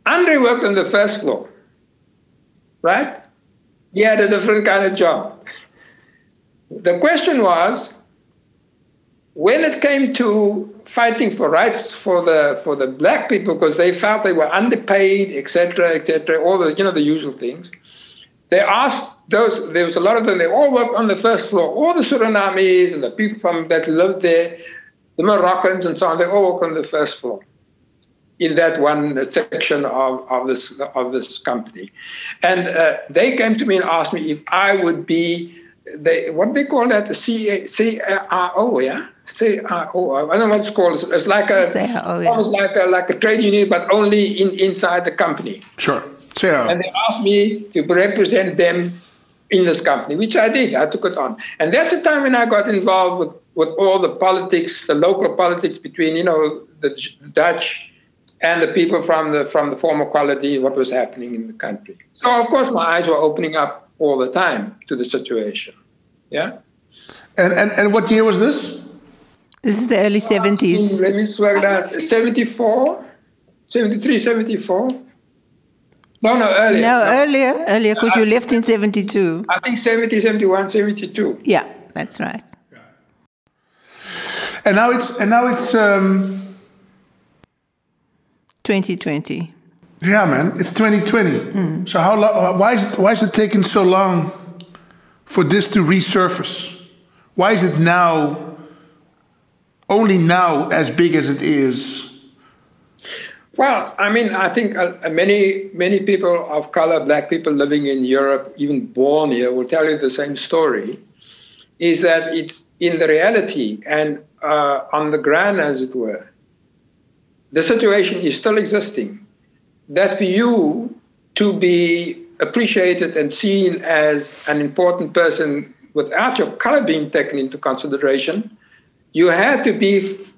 Andre worked on the first floor, right? He had a different kind of job. The question was, when it came to fighting for rights for the for the black people because they felt they were underpaid, etc., etc., all the you know the usual things. They asked those. There was a lot of them. They all worked on the first floor. All the Surinamese and the people from that lived there, the Moroccans and so on. They all worked on the first floor in that one section of, of this of this company, and uh, they came to me and asked me if I would be they what they call that C C R O yeah C R O I don't know what it's called. It's, it's like a C-R-O, yeah. almost like a like a trade union, but only in inside the company. Sure. Yeah. And they asked me to represent them in this company, which I did. I took it on. And that's the time when I got involved with, with all the politics, the local politics between, you know, the Dutch and the people from the from the former colony, what was happening in the country. So of course my eyes were opening up all the time to the situation. Yeah. And and, and what year was this? This is the early 70s. Let me swear that 74, 73, 74. No, no, earlier. No, earlier, earlier, because you left in 72. I think 70, 71, 72. Yeah, that's right. Yeah. And now it's and now it's um 2020. Yeah, man, it's 2020. Mm. So how long? Why is it, why is it taking so long for this to resurface? Why is it now only now as big as it is? Well, I mean, I think uh, many many people of color, black people living in Europe, even born here, will tell you the same story. Is that it's in the reality and uh, on the ground, as it were. The situation is still existing. That for you to be appreciated and seen as an important person without your color being taken into consideration, you had to be f-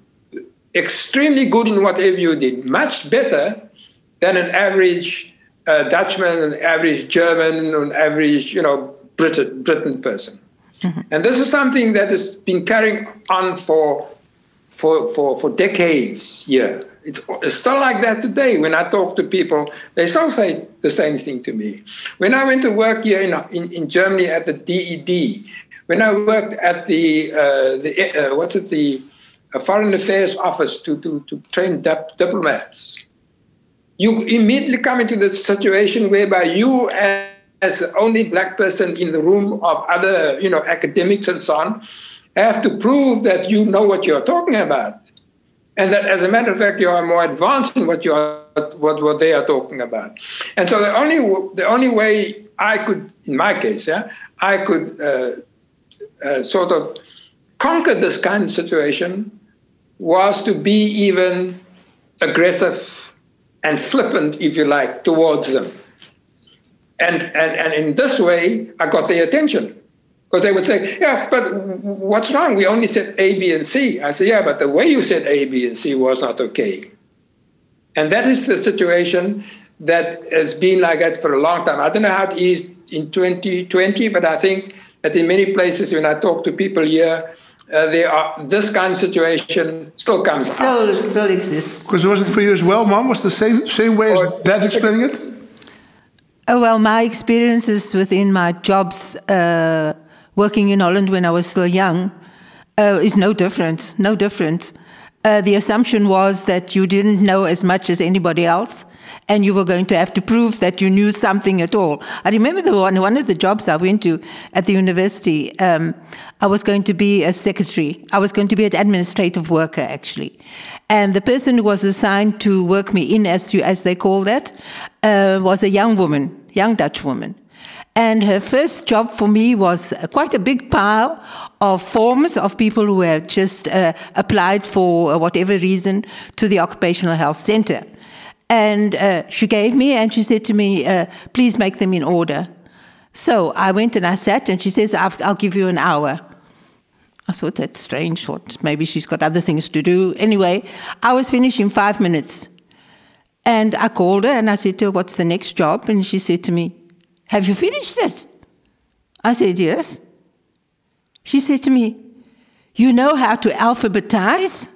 extremely good in whatever you did, much better than an average uh, Dutchman, an average German, an average, you know, Britain, Britain person. Mm-hmm. And this is something that has been carrying on for, for, for, for decades here. It's, still like that today. When I talk to people, they still say the same thing to me. When I went to work here in, in, in Germany at the DED, when I worked at the, uh, the uh, what's it, the uh, Foreign Affairs Office to, to, to train dip- diplomats, you immediately come into the situation whereby you as the only black person in the room of other, you know, academics and so on, have to prove that you know what you're talking about and that as a matter of fact you are more advanced in what you are what, what they are talking about. And so the only the only way i could in my case yeah i could uh, uh, sort of conquer this kind of situation was to be even aggressive and flippant if you like towards them. And and, and in this way i got their attention because they would say, yeah, but what's wrong? We only said A, B, and C. I said, yeah, but the way you said A, B, and C was not okay. And that is the situation that has been like that for a long time. I don't know how it is in 2020, but I think that in many places when I talk to people here, uh, there are this kind of situation still comes still out. still exists. Because was it for you as well, Mom? Was the same same way as Dad's explaining it? Oh well, my experiences within my jobs. Uh, working in Holland when I was still young uh, is no different, no different. Uh, the assumption was that you didn't know as much as anybody else, and you were going to have to prove that you knew something at all. I remember the one, one of the jobs I went to at the university. Um, I was going to be a secretary. I was going to be an administrative worker, actually. And the person who was assigned to work me in, as, you, as they call that, uh, was a young woman, young Dutch woman. And her first job for me was quite a big pile of forms of people who had just uh, applied for whatever reason to the occupational health center. And uh, she gave me, and she said to me, uh, please make them in order. So I went and I sat, and she says, I'll, I'll give you an hour. I thought that's strange. What? Maybe she's got other things to do. Anyway, I was finished in five minutes. And I called her and I said to her, What's the next job? And she said to me, have you finished it? I said, Yes. She said to me, You know how to alphabetize?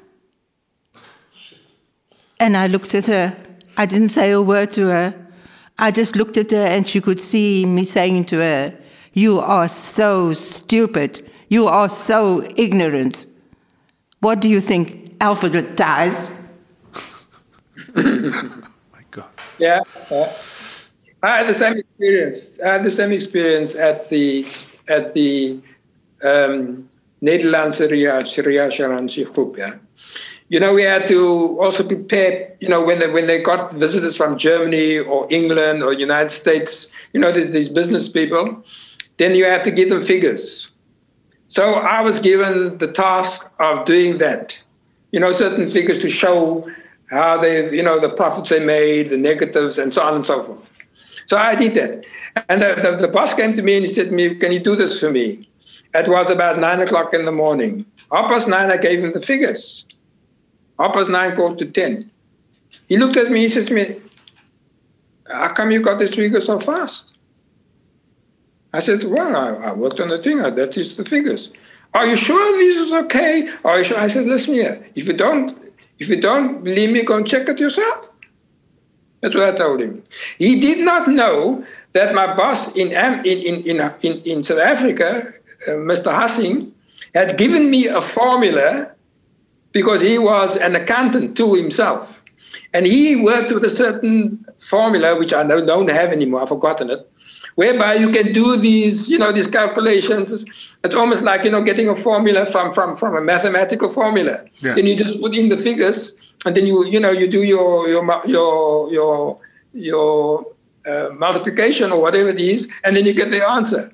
And I looked at her. I didn't say a word to her. I just looked at her and she could see me saying to her, You are so stupid. You are so ignorant. What do you think? Alphabetize? My God. Yeah. Uh, I had the same experience. I had the same experience at the at the um, Nederlandse Reassurantie Groep. Yeah. You know, we had to also prepare. You know, when they when they got visitors from Germany or England or United States, you know, these, these business people, then you have to give them figures. So I was given the task of doing that. You know, certain figures to show how they, you know, the profits they made, the negatives, and so on and so forth. So I did that. And the, the, the, boss came to me and he said to me, Can you do this for me? It was about nine o'clock in the morning. Half past nine, I gave him the figures. Half past nine called to 10. He looked at me, he says to me, How come you got this figure so fast? I said, Well, I, I worked on the thing, that is the figures. Are you sure this is okay? Are you sure? I said, Listen here, if you don't if you don't believe me, go and check it yourself. That's what I told him. He did not know that my boss in, in, in, in, in South Africa, uh, Mr. Hassing, had given me a formula because he was an accountant to himself. And he worked with a certain formula, which I don't have anymore, I've forgotten it, whereby you can do these, you know, these calculations. It's almost like, you know, getting a formula from, from, from a mathematical formula. Yeah. Then you just put in the figures and then you you know you do your your your your your uh, multiplication or whatever it is, and then you get the answer.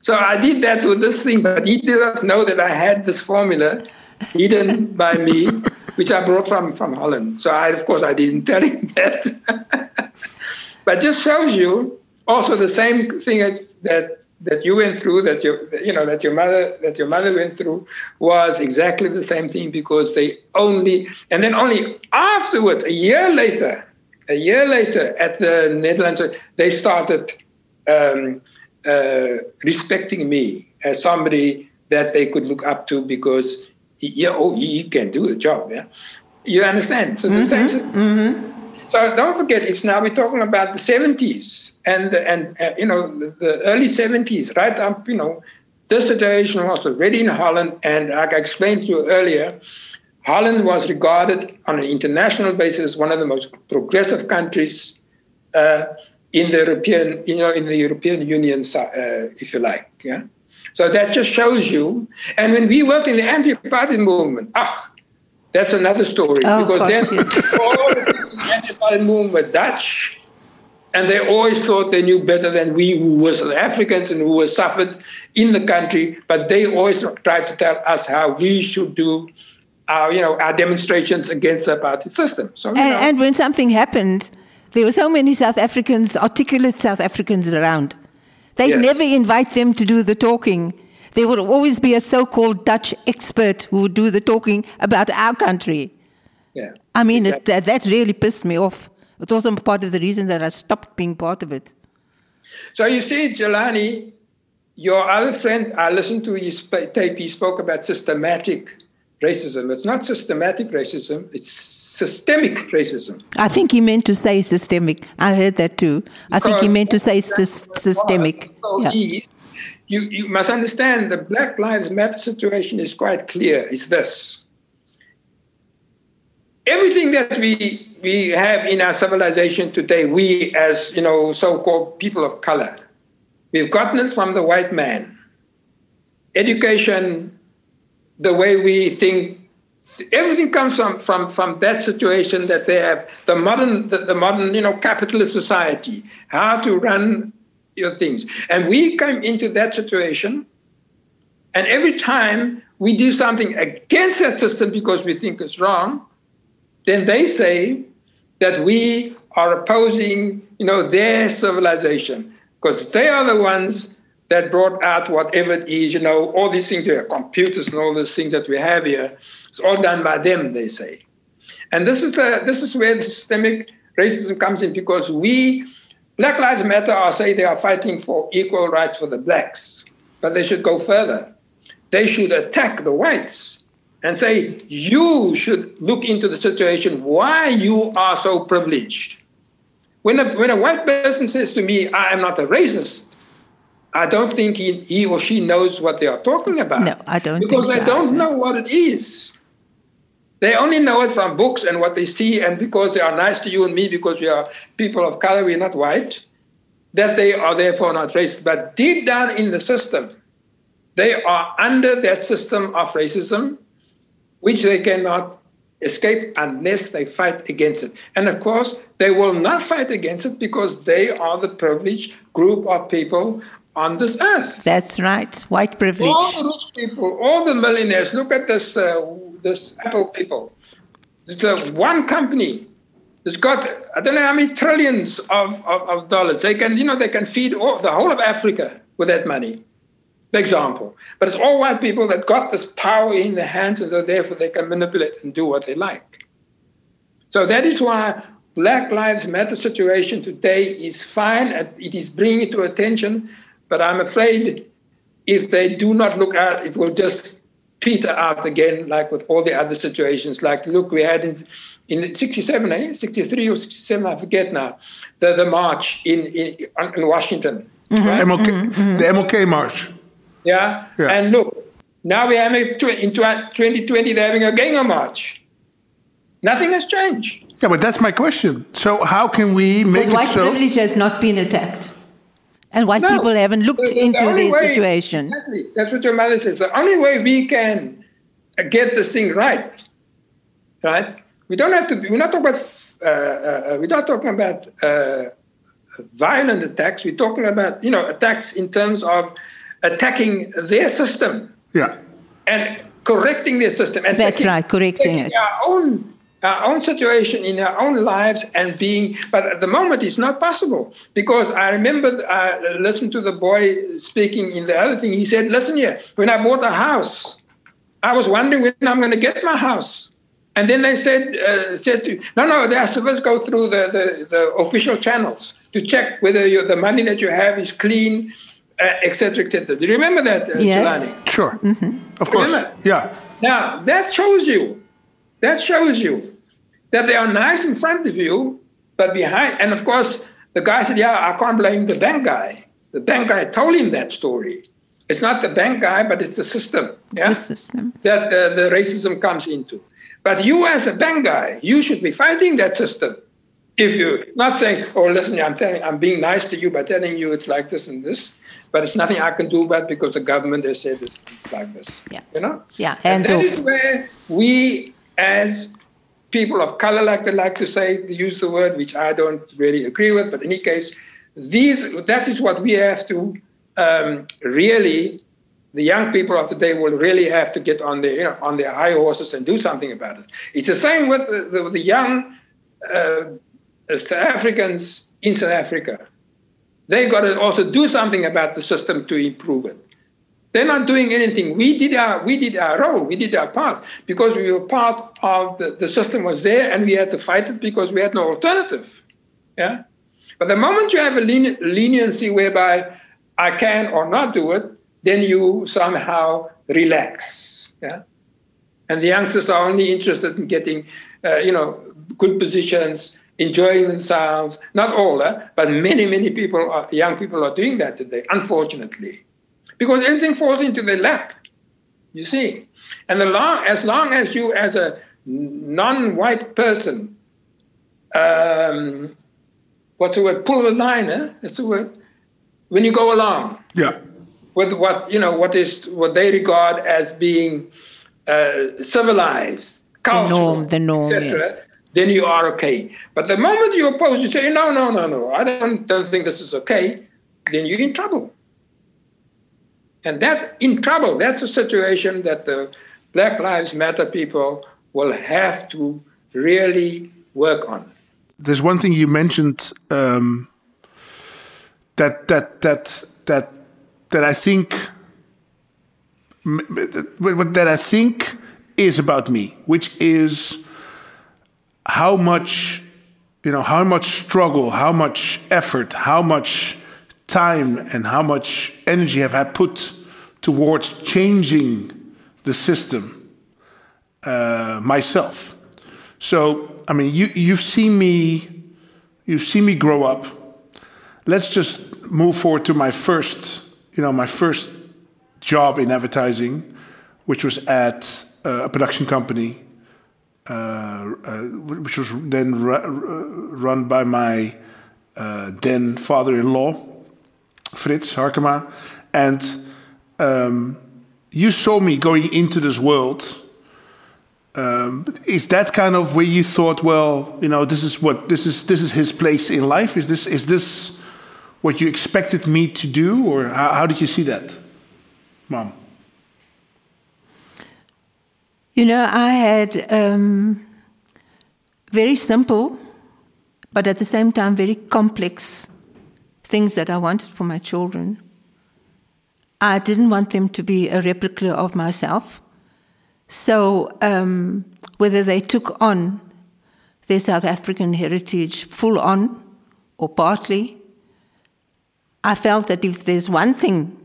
So I did that with this thing, but he did not know that I had this formula hidden by me, which I brought from from Holland. So I, of course, I didn't tell him that. but just shows you also the same thing that that you went through, that your you know that your mother that your mother went through, was exactly the same thing because they only and then only afterwards, a year later, a year later at the Netherlands, they started um, uh, respecting me as somebody that they could look up to because yeah, oh, he can do the job. Yeah, you understand? So the same. Mm-hmm. So don't forget, it's now we're talking about the 70s and and uh, you know the, the early 70s, right up. You know, this situation was already in Holland, and like I explained to you earlier, Holland was regarded on an international basis as one of the most progressive countries uh, in the European, you know, in the European Union, uh, if you like. Yeah. So that just shows you. And when we worked in the anti-apartheid movement, ah, that's another story Oh, because then all the anti-apartheid movement were Dutch, and they always thought they knew better than we who were South Africans and who were suffered in the country. But they always tried to tell us how we should do our, you know, our demonstrations against the apartheid system. So And, and when something happened, there were so many South Africans, articulate South Africans around. They'd Yes. never invite them to do the talking. There would always be a so called Dutch expert who would do the talking about our country. Yeah. I mean, it, that, that really pissed me off. It's also part of the reason that I stopped being part of it. So you see, Jelani, your other friend, I listened to his tape, he spoke about systematic racism. It's not systematic racism, it's systemic racism. I think he meant to say systemic. I heard that too. I think he meant to say that's sys- what it systemic. Yeah. You, you must understand the Black Lives Matter situation is quite clear. It's this. Everything that we, we have in our civilization today, we as you know, so-called people of color, we've gotten it from the white man. Education, the way we think everything comes from, from, from that situation that they have the modern the, the modern you know capitalist society how to run your things and we come into that situation and every time we do something against that system because we think it's wrong then they say that we are opposing you know their civilization because they are the ones that brought out whatever it is, you know, all these things, there, computers and all these things that we have here. It's all done by them, they say. And this is the this is where the systemic racism comes in because we, Black Lives Matter, are say they are fighting for equal rights for the blacks, but they should go further. They should attack the whites and say you should look into the situation why you are so privileged. When a, when a white person says to me, I am not a racist, I don't think he, he or she knows what they are talking about. No, I don't think Because they so don't either. know what it is. They only know it from books and what they see, and because they are nice to you and me, because we are people of color, we're not white, that they are therefore not racist. But deep down in the system, they are under that system of racism, which they cannot escape unless they fight against it. And of course, they will not fight against it because they are the privileged group of people on this earth. That's right. White privilege. All the rich people, all the millionaires. Look at this, uh, this Apple people. It's the one company. It's got I don't know how many trillions of, of, of dollars. They can, you know, they can feed all, the whole of Africa with that money. The example. But it's all white people that got this power in their hands, and so therefore they can manipulate and do what they like. So that is why Black Lives Matter situation today is fine. and It is bringing it to attention, but I'm afraid if they do not look out, it will just peter out again, like with all the other situations. Like, look, we had in, in 67, eh? 63 or 67, I forget now, the, the march in, in, in Washington. Right? MLK, The MLK March. Yeah? Yeah. And look, now we're having, tw- in tw- 2020, they're having a Ganger March. Nothing has changed. Yeah, but that's my question. So how can we make Because it white so? privilege has not been attacked. And white No. people haven't looked The- the into only their way- situation. Exactly. That's what your mother says. The only way we can uh, get this thing right, right? We don't have to. We're not talking about. Uh, uh, we're not talking about uh, violent attacks. We're talking about you know attacks in terms of attacking their system Yeah. and correcting their system. And That's right, correcting it. Our own, our own situation in our own lives and being, but at the moment it's not possible because I remember I listened to the boy speaking in the other thing. He said, "Listen here, when I bought a house, I was wondering when I'm going to get my house." And then they said, uh, said to, no, no, they have to first go through the, the, the official channels to check whether the money that you have is clean, etc., etc. Do you remember that, uh, Yes. Jelani? Sure. Of course. Remember? Yeah. Now, that shows you, that shows you that they are nice in front of you, but behind, and of course, the guy said, Yeah, I can't blame the bank guy. The bank guy told him that story. It's not the bank guy, but it's the system. Yeah? The system. that uh, the racism comes into. But you, as the bank guy, you should be fighting that system. If you're not saying, "Oh, listen, I'm telling, I'm being nice to you by telling you it's like this and this," but it's nothing I can do about because the government has said it's, it's like this. Yeah. You know. Yeah, And that off. is where we, as people of color, like they like to say, use the word, which I don't really agree with. But in any case, these that is what we have to um, really. The young people of today will really have to get on their you know, on their high horses and do something about it. It's the same with the, the, the young uh, South Africans in South Africa. They got to also do something about the system to improve it. They're not doing anything. We did our we did our role. We did our part because we were part of the, the system was there and we had to fight it because we had no alternative. Yeah. But the moment you have a leni- leniency whereby I can or not do it, then you somehow relax. Yeah. And the youngsters are only interested in getting, uh, you know, good positions, enjoying themselves. Not all, eh? but many, many people, are, young people are doing that today, unfortunately, because everything falls into their lap. You see, and the long, as long as you, as a non-white person, um, what's the word? Pull the line, eh? That's the word. When you go along Yeah. with what you know, what is what they regard as being uh, civilized, cultural, norm, the norm, etc., yes. Then you are okay. But the moment you oppose, you say, no, no, no, no, I don't, don't think this is okay, then you're in trouble. And that in trouble, that's a situation that the Black Lives Matter people will have to really work on. There's one thing you mentioned um, that that that that that I think that I think is about me, which is how much you know, how much struggle, how much effort, how much time, and how much energy have I put towards changing the system uh, myself. So, I mean, you you've seen me, you've seen me grow up. Let's just move forward to my first, you know, my first job in advertising, which was at a production company, which was then ru- run by my uh, then father-in-law, Fritz Harkema, and um, you saw me going into this world. Um, is that kind of where you thought, well, you know, this is what this is this is his place in life? Is this is this what you expected me to do, or how, how did you see that, mom? You know, I had um, very simple, but at the same time very complex things that I wanted for my children. I didn't want them to be a replica of myself. So, um, whether they took on their South African heritage full on or partly, I felt that if there's one thing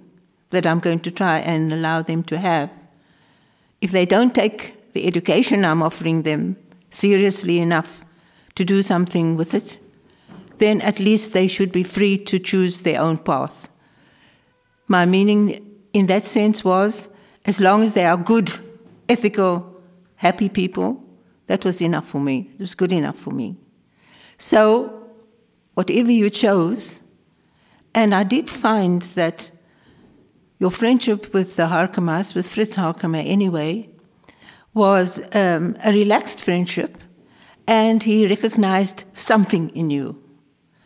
that I'm going to try and allow them to have, if they don't take the education I'm offering them seriously enough to do something with it, then at least they should be free to choose their own path. My meaning in that sense was as long as they are good, ethical, happy people, that was enough for me. It was good enough for me. So, whatever you chose, and I did find that your friendship with the Harkemas, with Fritz Harkema anyway, was um, a relaxed friendship, and he recognized something in you.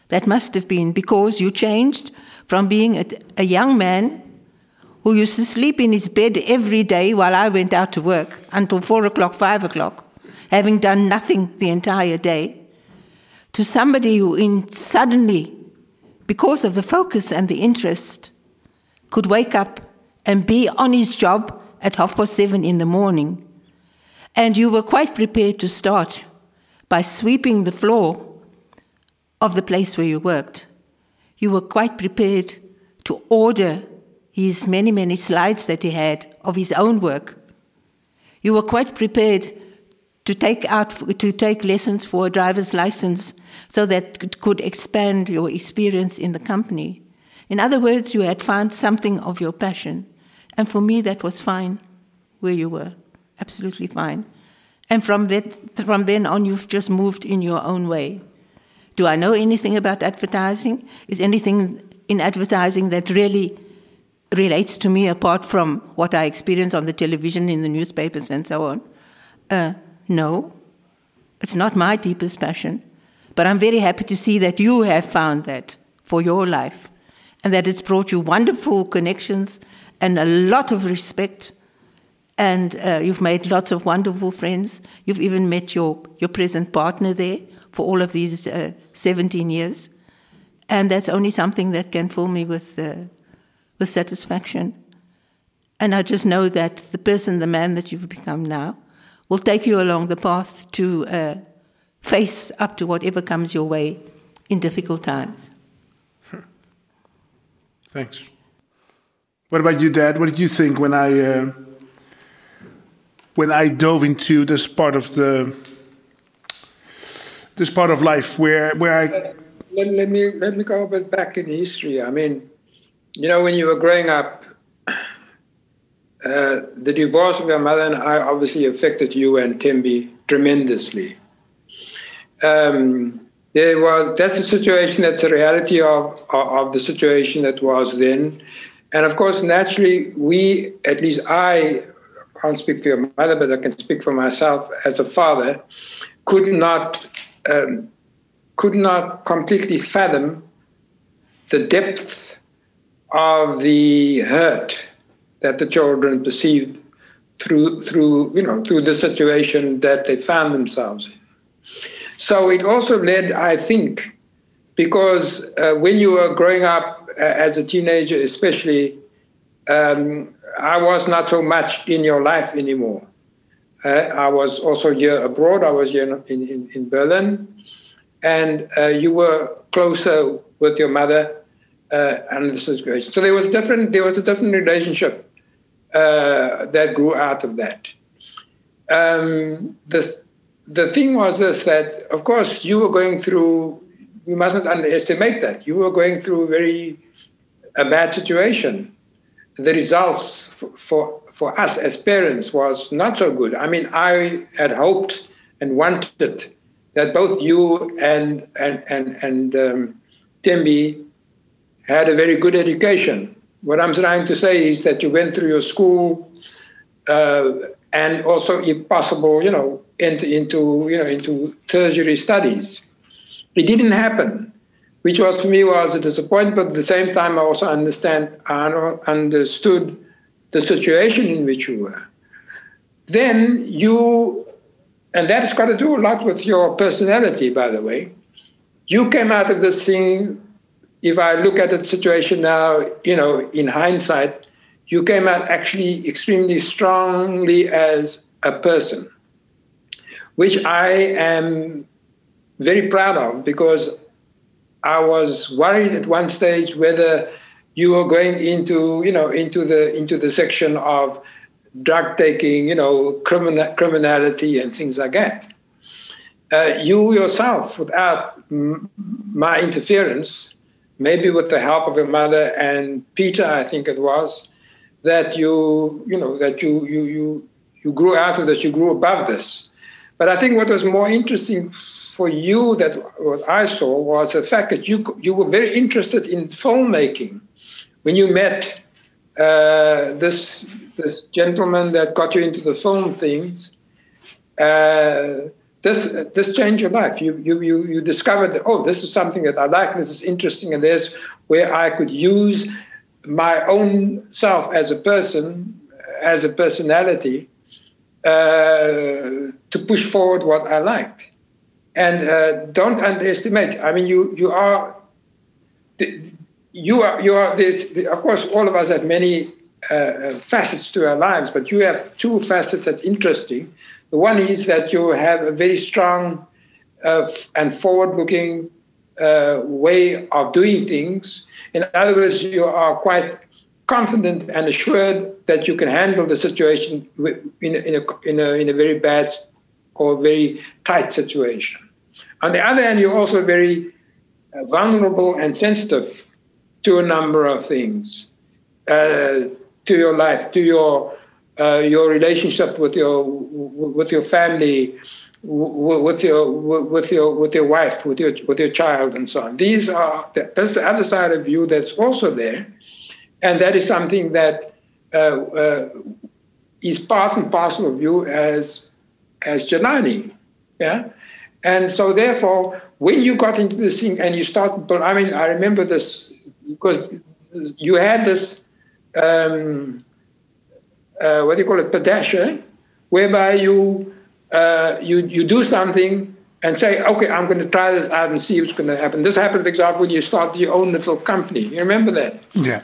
That must have been because you changed from being a, a young man who used to sleep in his bed every day while I went out to work until four o'clock, five o'clock, having done nothing the entire day, to somebody who in suddenly, because of the focus and the interest, could wake up and be on his job at half past seven in the morning. And you were quite prepared to start by sweeping the floor of the place where you worked. You were quite prepared to order his many, many slides that he had of his own work. You were quite prepared to take out to take lessons for a driver's license so that could expand your experience in the company. In other words, you had found something of your passion. And for me, that was fine where you were. Absolutely fine. And from, that, from then on, you've just moved in your own way. Do I know anything about advertising? Is anything in advertising that really relates to me apart from what I experience on the television, in the newspapers, and so on? Uh, no. It's not my deepest passion. But I'm very happy to see that you have found that for your life and that it's brought you wonderful connections and a lot of respect. And uh, you've made lots of wonderful friends. You've even met your, your present partner there for all of these uh, 17 years. And that's only something that can fill me with, uh, with satisfaction. And I just know that the person, the man that you've become now, will take you along the path to uh, face up to whatever comes your way in difficult times. Thanks. What about you, Dad? What did you think when I uh, when I dove into this part of the this part of life where where I let, let me let me go a bit back in history. I mean, you know, when you were growing up, uh, the divorce of your mother and I obviously affected you and Tembi tremendously. Um, there was that's a situation that's a reality of, of, of the situation that was then. And of course naturally we at least i can't speak for your mother but i can speak for myself as a father could not um, could not completely fathom the depth of the hurt that the children perceived through through you know through the situation that they found themselves in so it also led, I think, because uh, when you were growing up uh, as a teenager, especially, um, I was not so much in your life anymore. Uh, I was also here abroad. I was here in, in, in Berlin. And uh, you were closer with your mother uh, and the situation. So there was different. There was a different relationship uh, that grew out of that. Um, this, the thing was this that, of course, you were going through, we mustn't underestimate that. You were going through a very a bad situation. The results for, for, for us as parents was not so good. I mean, I had hoped and wanted that both you and, and, and, and um, had a very good education. What I'm trying to say is that you went through your school uh, and also, if possible, you know, into, into, you know, into tertiary studies. It didn't happen, which was for me was a disappointment. But at the same time, I also understand, I understood the situation in which you were. Then you, and that's got to do a lot with your personality, by the way. You came out of this thing. If I look at the situation now, you know, in hindsight, you came out actually extremely strongly as a person which I am very proud of because I was worried at one stage whether you were going into, you know, into the into the section of drug taking, you know, criminal, criminality and things like that. Uh, you yourself, without m- my interference, maybe with the help of your mother and Peter, I think it was, that you, you know, that you you you you grew out of this, you grew above this. But I think what was more interesting for you that what I saw was the fact that you you were very interested in filmmaking when you met uh, this this gentleman that got you into the film things. Uh, this this changed your life. You you you you discovered that oh this is something that I like. This is interesting, and there's where I could use my own self as a person, as a personality, uh, to push forward what I liked. And uh, don't underestimate. I mean, you you are you are you are this. Of course, all of us have many uh, uh, facets to our lives, but you have two facets that's interesting. The one is that you have a very strong uh, and forward-looking uh, way of doing things. In other words, you are quite confident and assured that you can handle the situation in a, in a, in a, in a very bad or very tight situation. On the other hand, you're also very uh, vulnerable and sensitive to a number of things, uh, to your life, to your uh, your relationship with your with your family, with your with your with your wife, with your with your child, and so on. These are that's the other side of you that's also there, and that is something that uh, uh, is part and parcel of you as as Jelani. yeah. And so, therefore, when you got into this thing and you start, but I mean, I remember this because you had this, um, uh, what do you call it, pedasha, whereby you uh, you you do something and say, okay, I'm going to try this out and see what's going to happen. This happened, for example, when you start your own little company. You remember that? Yeah.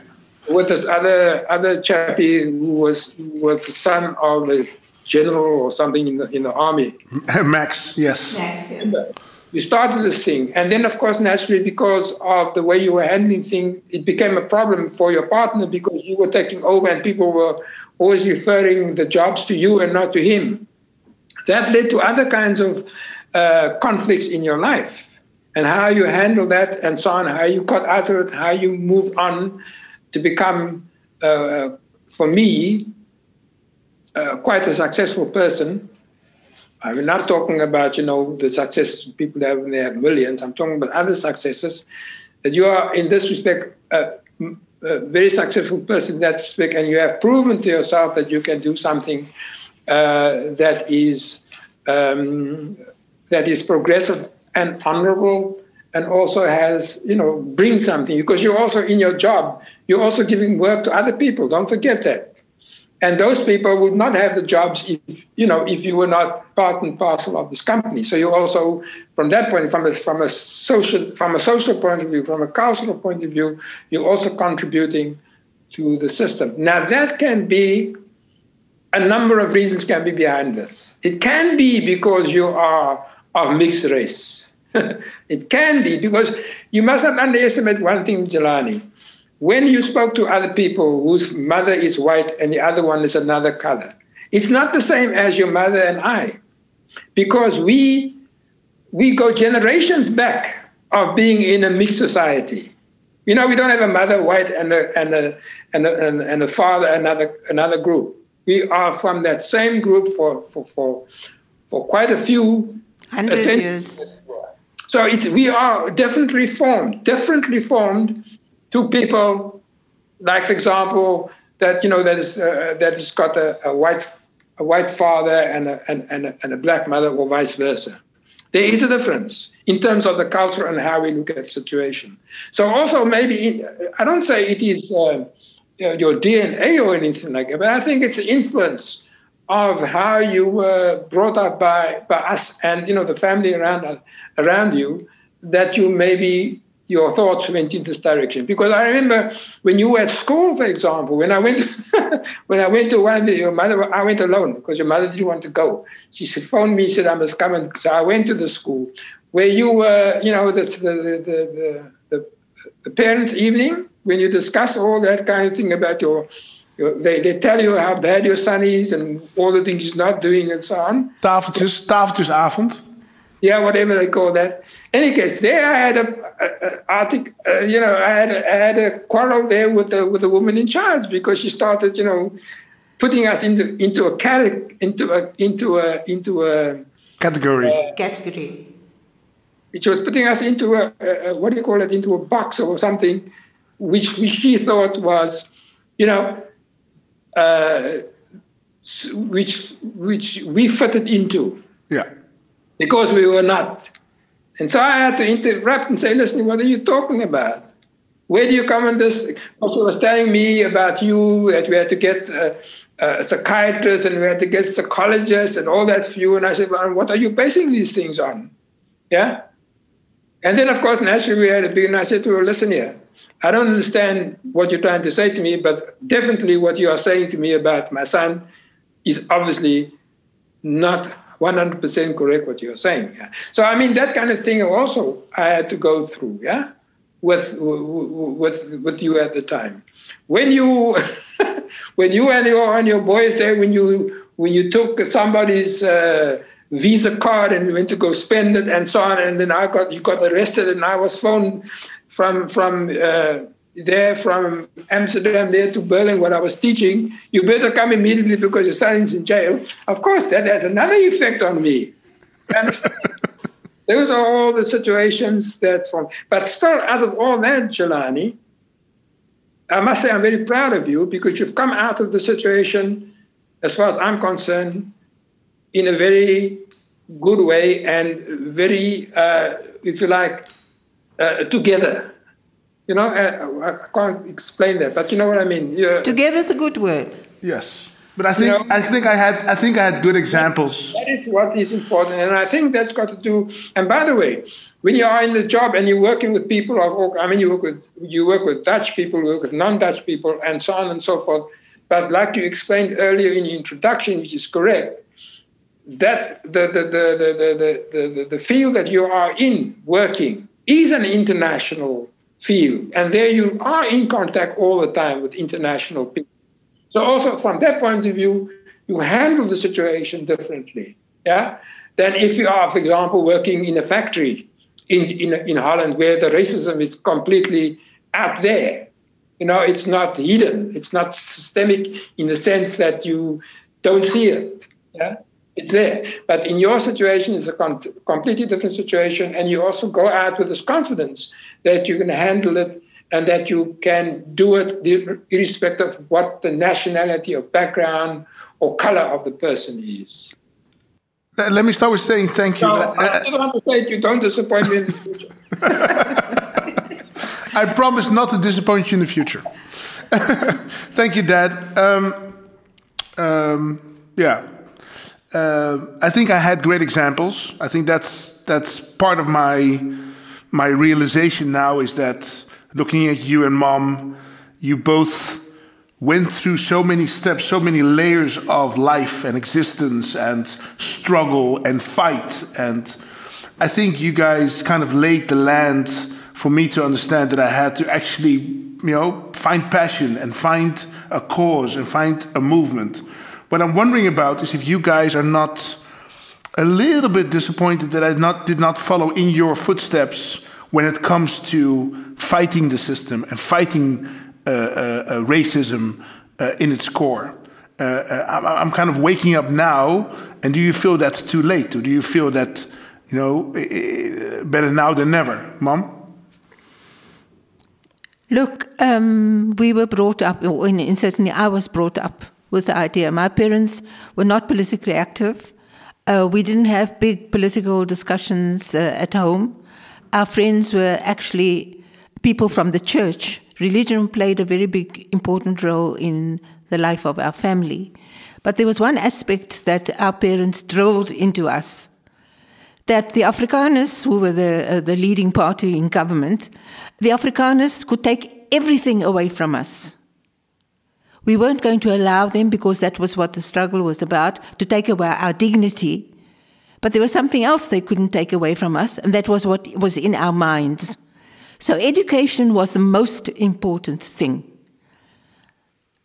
With this other other chappie who was was the son of a general or something in the in the army. Max, yes. Max, yeah. You started this thing, and then, of course, naturally, because of the way you were handling things, it became a problem for your partner because you were taking over, and people were always referring the jobs to you and not to him. That led to other kinds of uh, conflicts in your life, and how you handle that, and so on. How you got out of it, how you moved on to become, uh, for me, uh, quite a successful person. I'm not talking about you know the successes people have when they have millions. I'm talking about other successes. That you are in this respect a, a very successful person in that respect, and you have proven to yourself that you can do something uh, that is um, that is progressive and honorable and also has you know bring something because you're also in your job you're also giving work to other people don't forget that and those people would not have the jobs if you know if you were not part and parcel of this company. So you also from that point from a, from a social from a social point of view from a cultural point of view you're also contributing to the system. Now that can be a number of reasons can be behind this. It can be because you are of mixed race. It can be because you must not underestimate one thing jelani when you spoke to other people whose mother is white and the other one is another color, it's not the same as your mother and I, because we we go generations back of being in a mixed society. You know, we don't have a mother white and a and a and a, and, and a father another another group. We are from that same group for for for, for quite a few hundred years. So it's we are definitely formed, definitely formed two people, like for example, that you know that is uh, that has got a, a, white a white father and a, and, and, a, and a black mother, or vice versa. There is a difference in terms of the culture and how we look at the situation. So also maybe I don't say it is uh, your DNA or anything like that, but I think it's an influence of how you were brought up by by us and you know the family around around you that you maybe your thoughts went in this direction. Because I remember when you were at school, for example, when I went when I went to one of the, your mother, I went alone because your mother didn't want to go. She phoned me, and said I must come, and so I went to the school where you were, you know, the the the, the, the parents' evening when you discuss all that kind of thing about your. They, they tell you how bad your son is and all the things he's not doing and so on. Tafeltjes, tafeltjesavond. Yeah, whatever they call that any case, there I had a, a, a uh, you know, I had, a, I had a quarrel there with the with the woman in charge because she started, you know, putting us into into a category, into a into a into a category. Uh, category. She was putting us into a, a, what do you call it? Into a box or something, which, which she thought was, you know, uh, which which we fitted into. Yeah. Because we were not. And so I had to interrupt and say, listen, what are you talking about? Where do you come on this? Also was telling me about you that we had to get uh, a psychiatrist and we had to get psychologists and all that for you. And I said, well, what are you basing these things on? Yeah. And then, of course, naturally, we had a big, and I said to her, listen here, I don't understand what you're trying to say to me, but definitely what you are saying to me about my son is obviously not 100% correct what you're saying. Yeah? So, I mean, that kind of thing also I had to go through, yeah, with, with, with you at the time. When you, when you and your, and your boys there, when you, when you took somebody's uh, Visa card and went to go spend it and so on, and then I got, you got arrested and I was phoned from, from, uh, there from Amsterdam there to Berlin where I was teaching, you better come immediately because your son is in jail. Of course, that has another effect on me. Those are all the situations that from but still out of all that, Jelani, I must say I'm very proud of you because you've come out of the situation, as far as I'm concerned, in a very good way and very, uh, if you like, uh, together you know, I, I, can't explain that, but you know what I mean. Yeah. Together is a good word. Yes, but I think you know, I think I had I think I had good examples. That is what is important, and I think that's got to do. And by the way, when you are in the job and you're working with people, I mean, you work with you work with Dutch people, you work with non-Dutch people, and so on and so forth. But like you explained earlier in the introduction, which is correct, that the the the the the, the, the, the field that you are in working is an international field. And there you are in contact all the time with international people. So also from that point of view, you handle the situation differently. Yeah. Than if you are, for example, working in a factory in, in, in Holland where the racism is completely out there. You know, it's not hidden. It's not systemic in the sense that you don't see it. Yeah. It's there. But in your situation, it's a com- completely different situation. And you also go out with this confidence that you can handle it and that you can do it irrespective of what the nationality or background or color of the person is. Let me start with saying thank you. No, I just want to say you don't disappoint me in the future. I promise not to disappoint you in the future. thank you, Dad. Um, um, yeah, uh, I think I had great examples. I think that's that's part of my my realization now is that looking at you and mom, you both went through so many steps, so many layers of life and existence and struggle and fight. And I think you guys kind of laid the land for me to understand that I had to actually, you know, find passion and find a cause and find a movement. What I'm wondering about is if you guys are not a little bit disappointed that I not, did not follow in your footsteps when it comes to fighting the system and fighting uh, uh, uh racism uh, in its core. Uh, uh, I'm kind of waking up now, and do you feel that's too late? Or do you feel that, you know, better now than never? Mom? Look, um, we were brought up, in, certainly I was brought up with the idea. My parents were not politically active. Uh, we didn't have big political discussions uh, at home. Our friends were actually people from the church. Religion played a very big, important role in the life of our family. But there was one aspect that our parents drilled into us that the Afrikaners, who were the, uh, the leading party in government, the Afrikaners could take everything away from us. We weren't going to allow them, because that was what the struggle was about, to take away our dignity. But there was something else they couldn't take away from us, and that was what was in our minds. So education was the most important thing.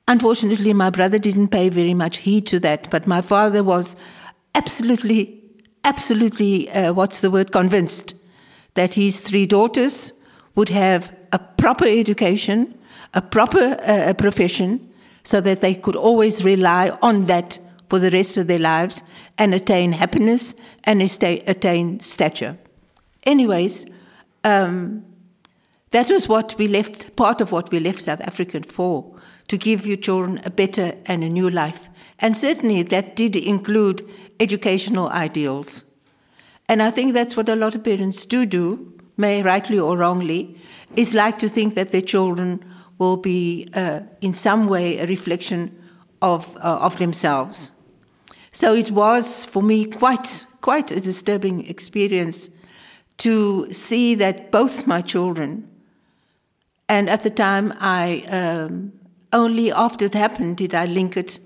Unfortunately, my brother didn't pay very much heed to that, but my father was absolutely, absolutely, uh, what's the word, convinced that his three daughters would have a proper education, a proper uh, profession, so that they could always rely on that for the rest of their lives and attain happiness and attain stature. Anyways, um, that was what we left, part of what we left South Africa for, to give your children a better and a new life. And certainly that did include educational ideals. And I think that's what a lot of parents do do, may rightly or wrongly, is like to think that their children will be uh, in some way a reflection of, uh, of themselves. So it was for me quite, quite a disturbing experience to see that both my children, and at the time I um, only after it happened did I link it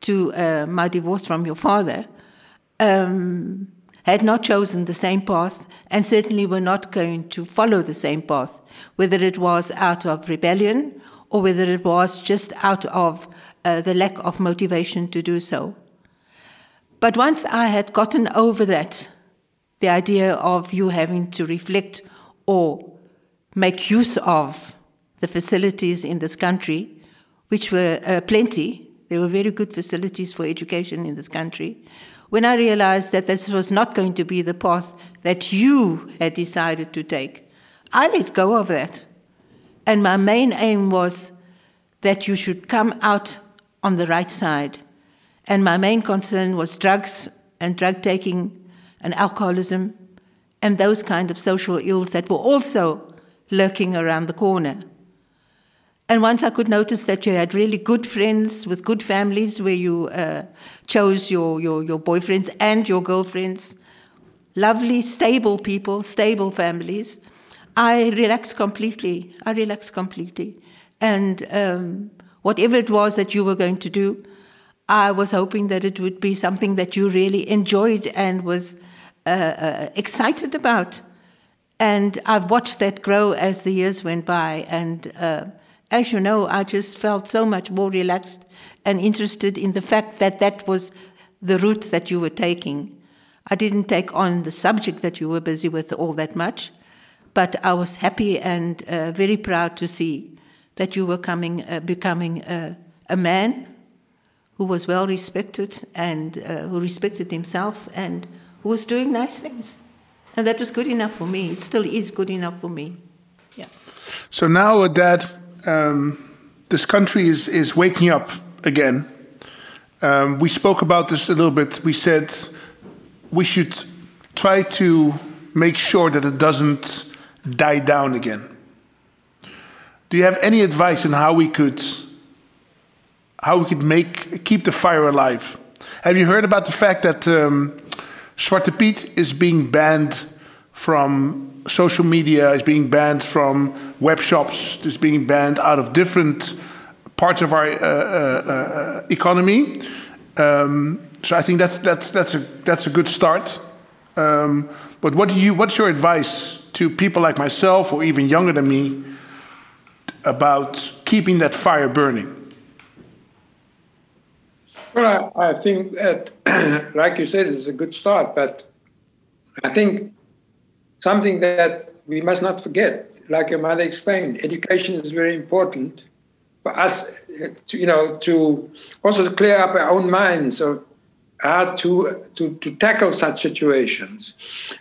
to uh, my divorce from your father. um, had not chosen the same path and certainly were not going to follow the same path, whether it was out of rebellion or whether it was just out of uh, the lack of motivation to do so. But once I had gotten over that, the idea of you having to reflect or make use of the facilities in this country, which were uh, plenty, there were very good facilities for education in this country. When I realized that this was not going to be the path that you had decided to take, I let go of that. And my main aim was that you should come out on the right side. And my main concern was drugs and drug taking and alcoholism and those kind of social ills that were also lurking around the corner. And once I could notice that you had really good friends with good families where you uh, chose your, your, your boyfriends and your girlfriends, lovely, stable people, stable families, I relaxed completely. I relaxed completely. And um, whatever it was that you were going to do, I was hoping that it would be something that you really enjoyed and was uh, uh, excited about. And I've watched that grow as the years went by. And uh, as you know, I just felt so much more relaxed and interested in the fact that that was the route that you were taking. I didn't take on the subject that you were busy with all that much, but I was happy and uh, very proud to see that you were coming, uh, becoming a man who was well respected and uh, who respected himself and who was doing nice things. And that was good enough for me. It still is good enough for me. Yeah. So now, Dad, um, this country is, is waking up again. Um, we spoke about this a little bit. We said we should try to make sure that it doesn't die down again. Do you have any advice on how we could how we could make keep the fire alive? Have you heard about the fact that um, Zwarte Piet is being banned from social media, is being banned from web shops, is being banned out of different parts of our uh, uh, uh, economy. Um, so I think that's that's that's a that's a good start. Um, but what do you? What's your advice to people like myself, or even younger than me, about keeping that fire burning? Well, I, I think that, like you said, it's a good start, but I think something that we must not forget, like your mother explained, education is very important for us, to, you know, to also clear up our own minds of how to, to, to tackle such situations.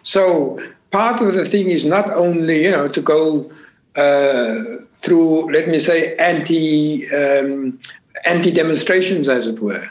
So part of the thing is not only, you know, to go uh, through, let me say, anti um, anti demonstrations, as it were.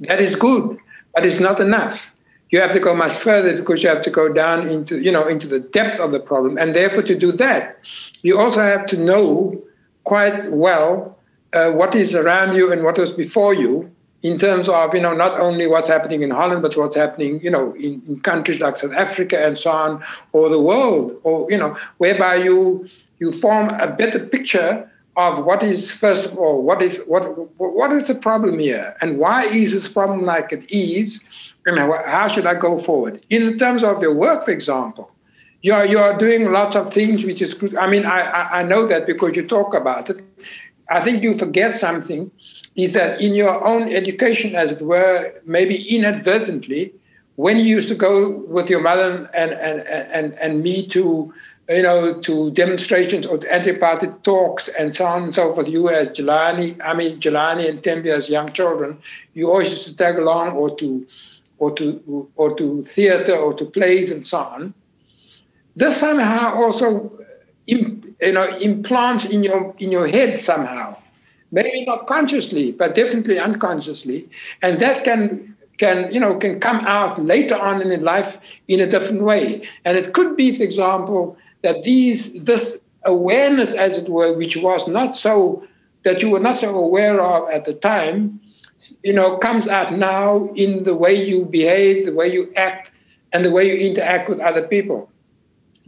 That is good, but it's not enough. You have to go much further because you have to go down into, you know, into the depth of the problem. And therefore, to do that, you also have to know quite well uh, what is around you and what is before you in terms of, you know, not only what's happening in Holland, but what's happening, you know, in, in countries like South Africa and so on, or the world, or, you know, whereby you you form a better picture of what is first of all what is what what is the problem here and why is this problem like it is how should I go forward in terms of your work for example you are you are doing lots of things which is good I mean I, I, I know that because you talk about it I think you forget something is that in your own education as it were maybe inadvertently when you used to go with your mother and and and, and me to you know, to demonstrations or anti-party talks and so on and so forth. You as Jelani, I mean Jelani and Tembi as young children, you always used to tag along or to or to or to theater or to plays and so on. This somehow also you know implants in your in your head somehow. Maybe not consciously, but definitely unconsciously. And that can can you know can come out later on in life in a different way. And it could be, for example, that these this awareness, as it were, which was not so that you were not so aware of at the time, you know, comes out now in the way you behave, the way you act, and the way you interact with other people.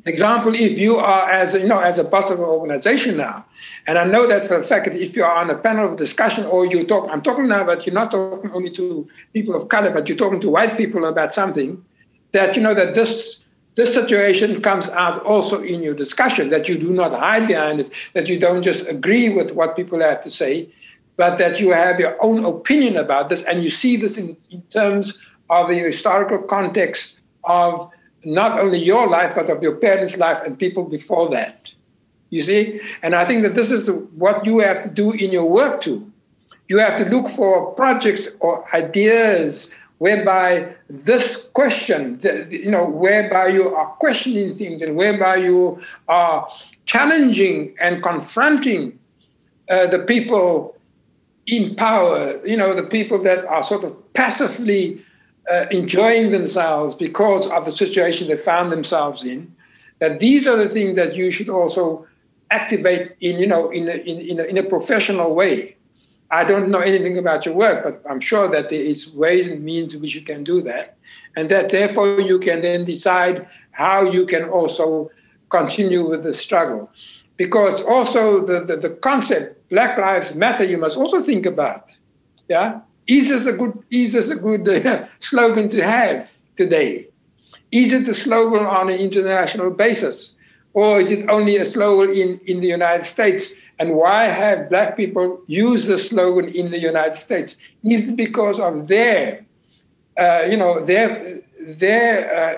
example, if you are as you know as a boss of an organization now, and I know that for a fact, if you are on a panel of discussion or you talk, I'm talking now, but you're not talking only to people of color, but you're talking to white people about something, that you know that this this situation comes out also in your discussion, that you do not hide behind it, that you don't just agree with what people have to say, but that you have your own opinion about this, and you see this in, in terms of the historical context of not only your life, but of your parents' life and people before that. You see? And I think that this is what you have to do in your work too. You have to look for projects or ideas whereby this question, you know, whereby you are questioning things and whereby you are challenging and confronting uh, the people in power, you know, the people that are sort of passively uh, enjoying themselves because of the situation they found themselves in, that these are the things that you should also activate in, you know, in a, in, in, a, in a professional way. I don't know anything about your work, but I'm sure that there is ways and means which you can do that. And that therefore you can then decide how you can also continue with the struggle. Because also the, the, the concept, Black Lives Matter, you must also think about. Yeah? Is this a good, is this a good uh, slogan to have today? Is it a slogan on an international basis? Or is it only a slogan in, in the United States? And why have black people use the slogan in the United States? Is it because of their, uh, you know, their, their uh,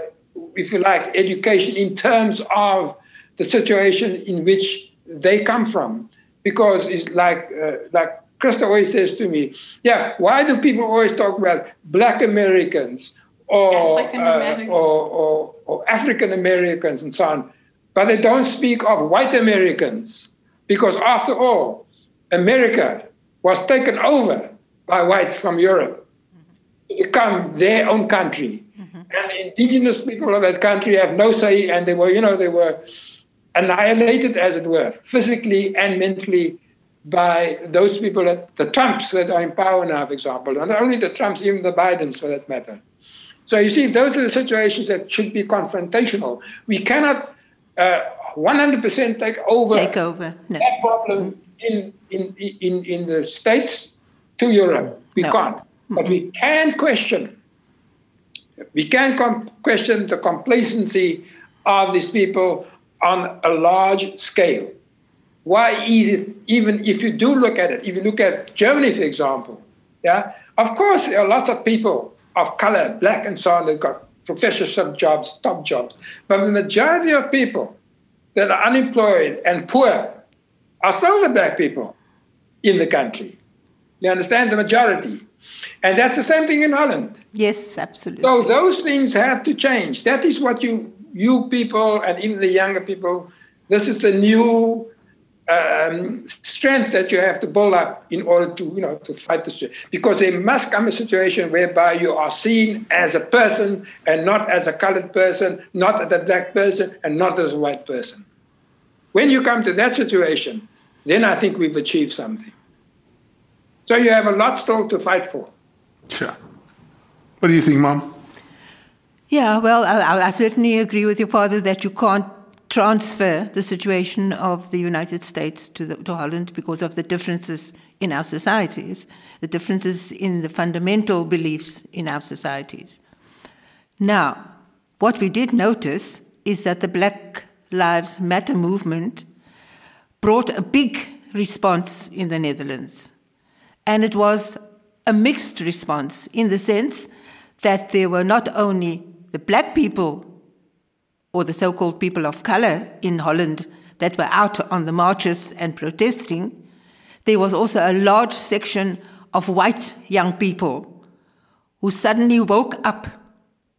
if you like, education in terms of the situation in which they come from? Because it's like, uh, like Krista always says to me, yeah, why do people always talk about black Americans or, uh, or, or, or African Americans and so on, but they don't speak of white Americans? Because after all, America was taken over by whites from Europe to become their own country. Mm-hmm. And the indigenous people of that country have no say, and they were, you know, they were annihilated, as it were, physically and mentally by those people, that, the Trumps that are in power now, for example, and not only the Trumps, even the Bidens for that matter. So you see, those are the situations that should be confrontational. We cannot uh, 100% take over, take over. No. that problem in, in, in, in the States to Europe. We no. can't. But we can question. We can question the complacency of these people on a large scale. Why is it, even if you do look at it, if you look at Germany, for example, yeah, of course, there are lots of people of color, black and so on, that got professorship jobs, top jobs. But the majority of people that are unemployed and poor are still the black people in the country. You understand? The majority. And that's the same thing in Holland. Yes, absolutely. So those things have to change. That is what you you people and even the younger people, this is the new um, strength that you have to build up in order to, you know, to fight this. Because there must come a situation whereby you are seen as a person and not as a colored person, not as a black person, and not as a white person. When you come to that situation, then I think we've achieved something. So you have a lot still to fight for. Sure. What do you think, Mom? Yeah, well, I, I certainly agree with your father that you can't transfer the situation of the United States to, the, to Holland because of the differences in our societies, the differences in the fundamental beliefs in our societies. Now, what we did notice is that the Black Lives Matter movement brought a big response in the Netherlands. And it was a mixed response in the sense that there were not only the black people or the so called people of color in Holland that were out on the marches and protesting, there was also a large section of white young people who suddenly woke up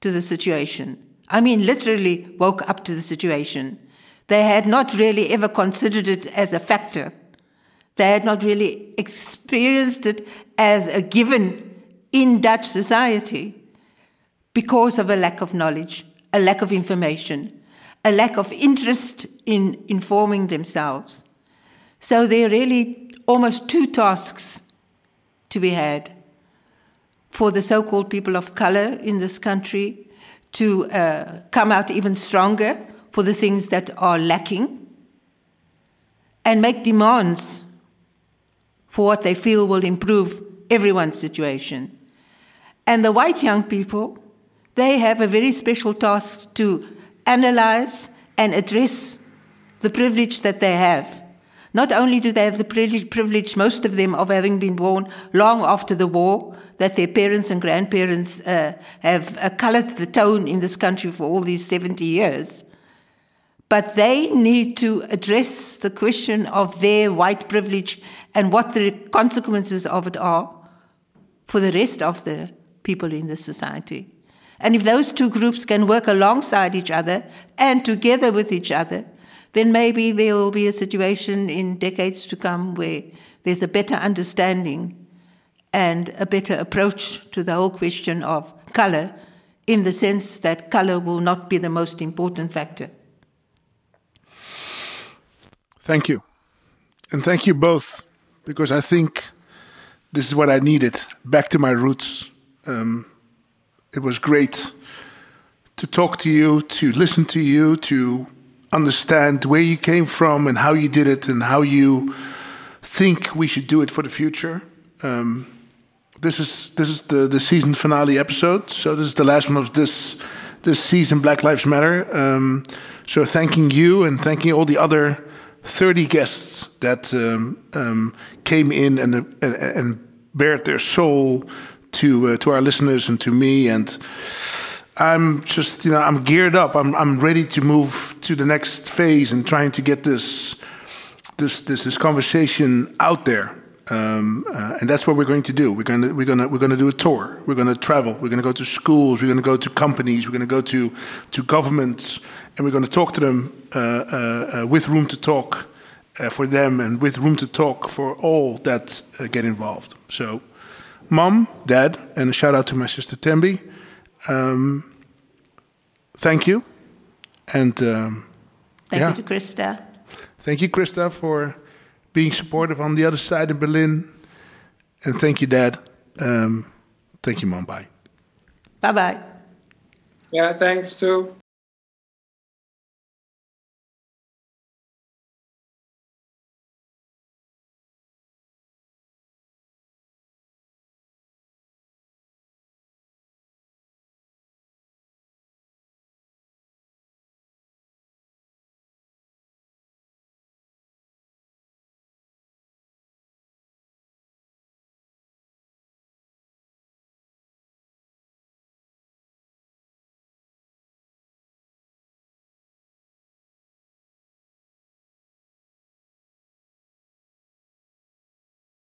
to the situation. I mean, literally woke up to the situation. They had not really ever considered it as a factor. They had not really experienced it as a given in Dutch society because of a lack of knowledge a lack of information, a lack of interest in informing themselves. So there are really almost two tasks to be had for the so called people of color in this country to uh, come out even stronger, for the things that are lacking and make demands for what they feel will improve everyone's situation. And the white young people, they have a very special task to analyze and address the privilege that they have. Not only do they have the privilege, most of them, of having been born long after the war, that their parents and grandparents uh, have uh, colored the tone in this country for all these 70 years. But they need to address the question of their white privilege and what the consequences of it are for the rest of the people in the society. And if those two groups can work alongside each other and together with each other, then maybe there will be a situation in decades to come where there's a better understanding and a better approach to the whole question of color, in the sense that color will not be the most important factor. Thank you. And thank you both, because I think this is what I needed back to my roots. Um, it was great to talk to you, to listen to you, to understand where you came from and how you did it and how you think we should do it for the future. Um, this is this is the, the season finale episode, so this is the last one of this this season. Black Lives Matter. Um, so thanking you and thanking all the other 30 guests that um, um, came in and, and, and bared their soul to uh, to our listeners and to me and I'm just you know I'm geared up. I'm I'm ready to move to the next phase and trying to get this this this, this conversation out there. Um, uh, and that's what we're going to do. We're going to we're going to we're going to do a tour. We're going to travel. We're going to go to schools. We're going to go to companies. We're going to go to to governments and we're going to talk to them uh, uh, uh with room to talk uh, for them and with room to talk for all that uh, get involved. So mom, dad, and a shout out to my sister Tembi. Um, thank you. And um, thank yeah. you to Krista. Thank you, Krista, for being supportive on the other side in Berlin. And thank you, Dad. Um, thank you, Mom. Bye. Bye bye. Yeah, thanks too.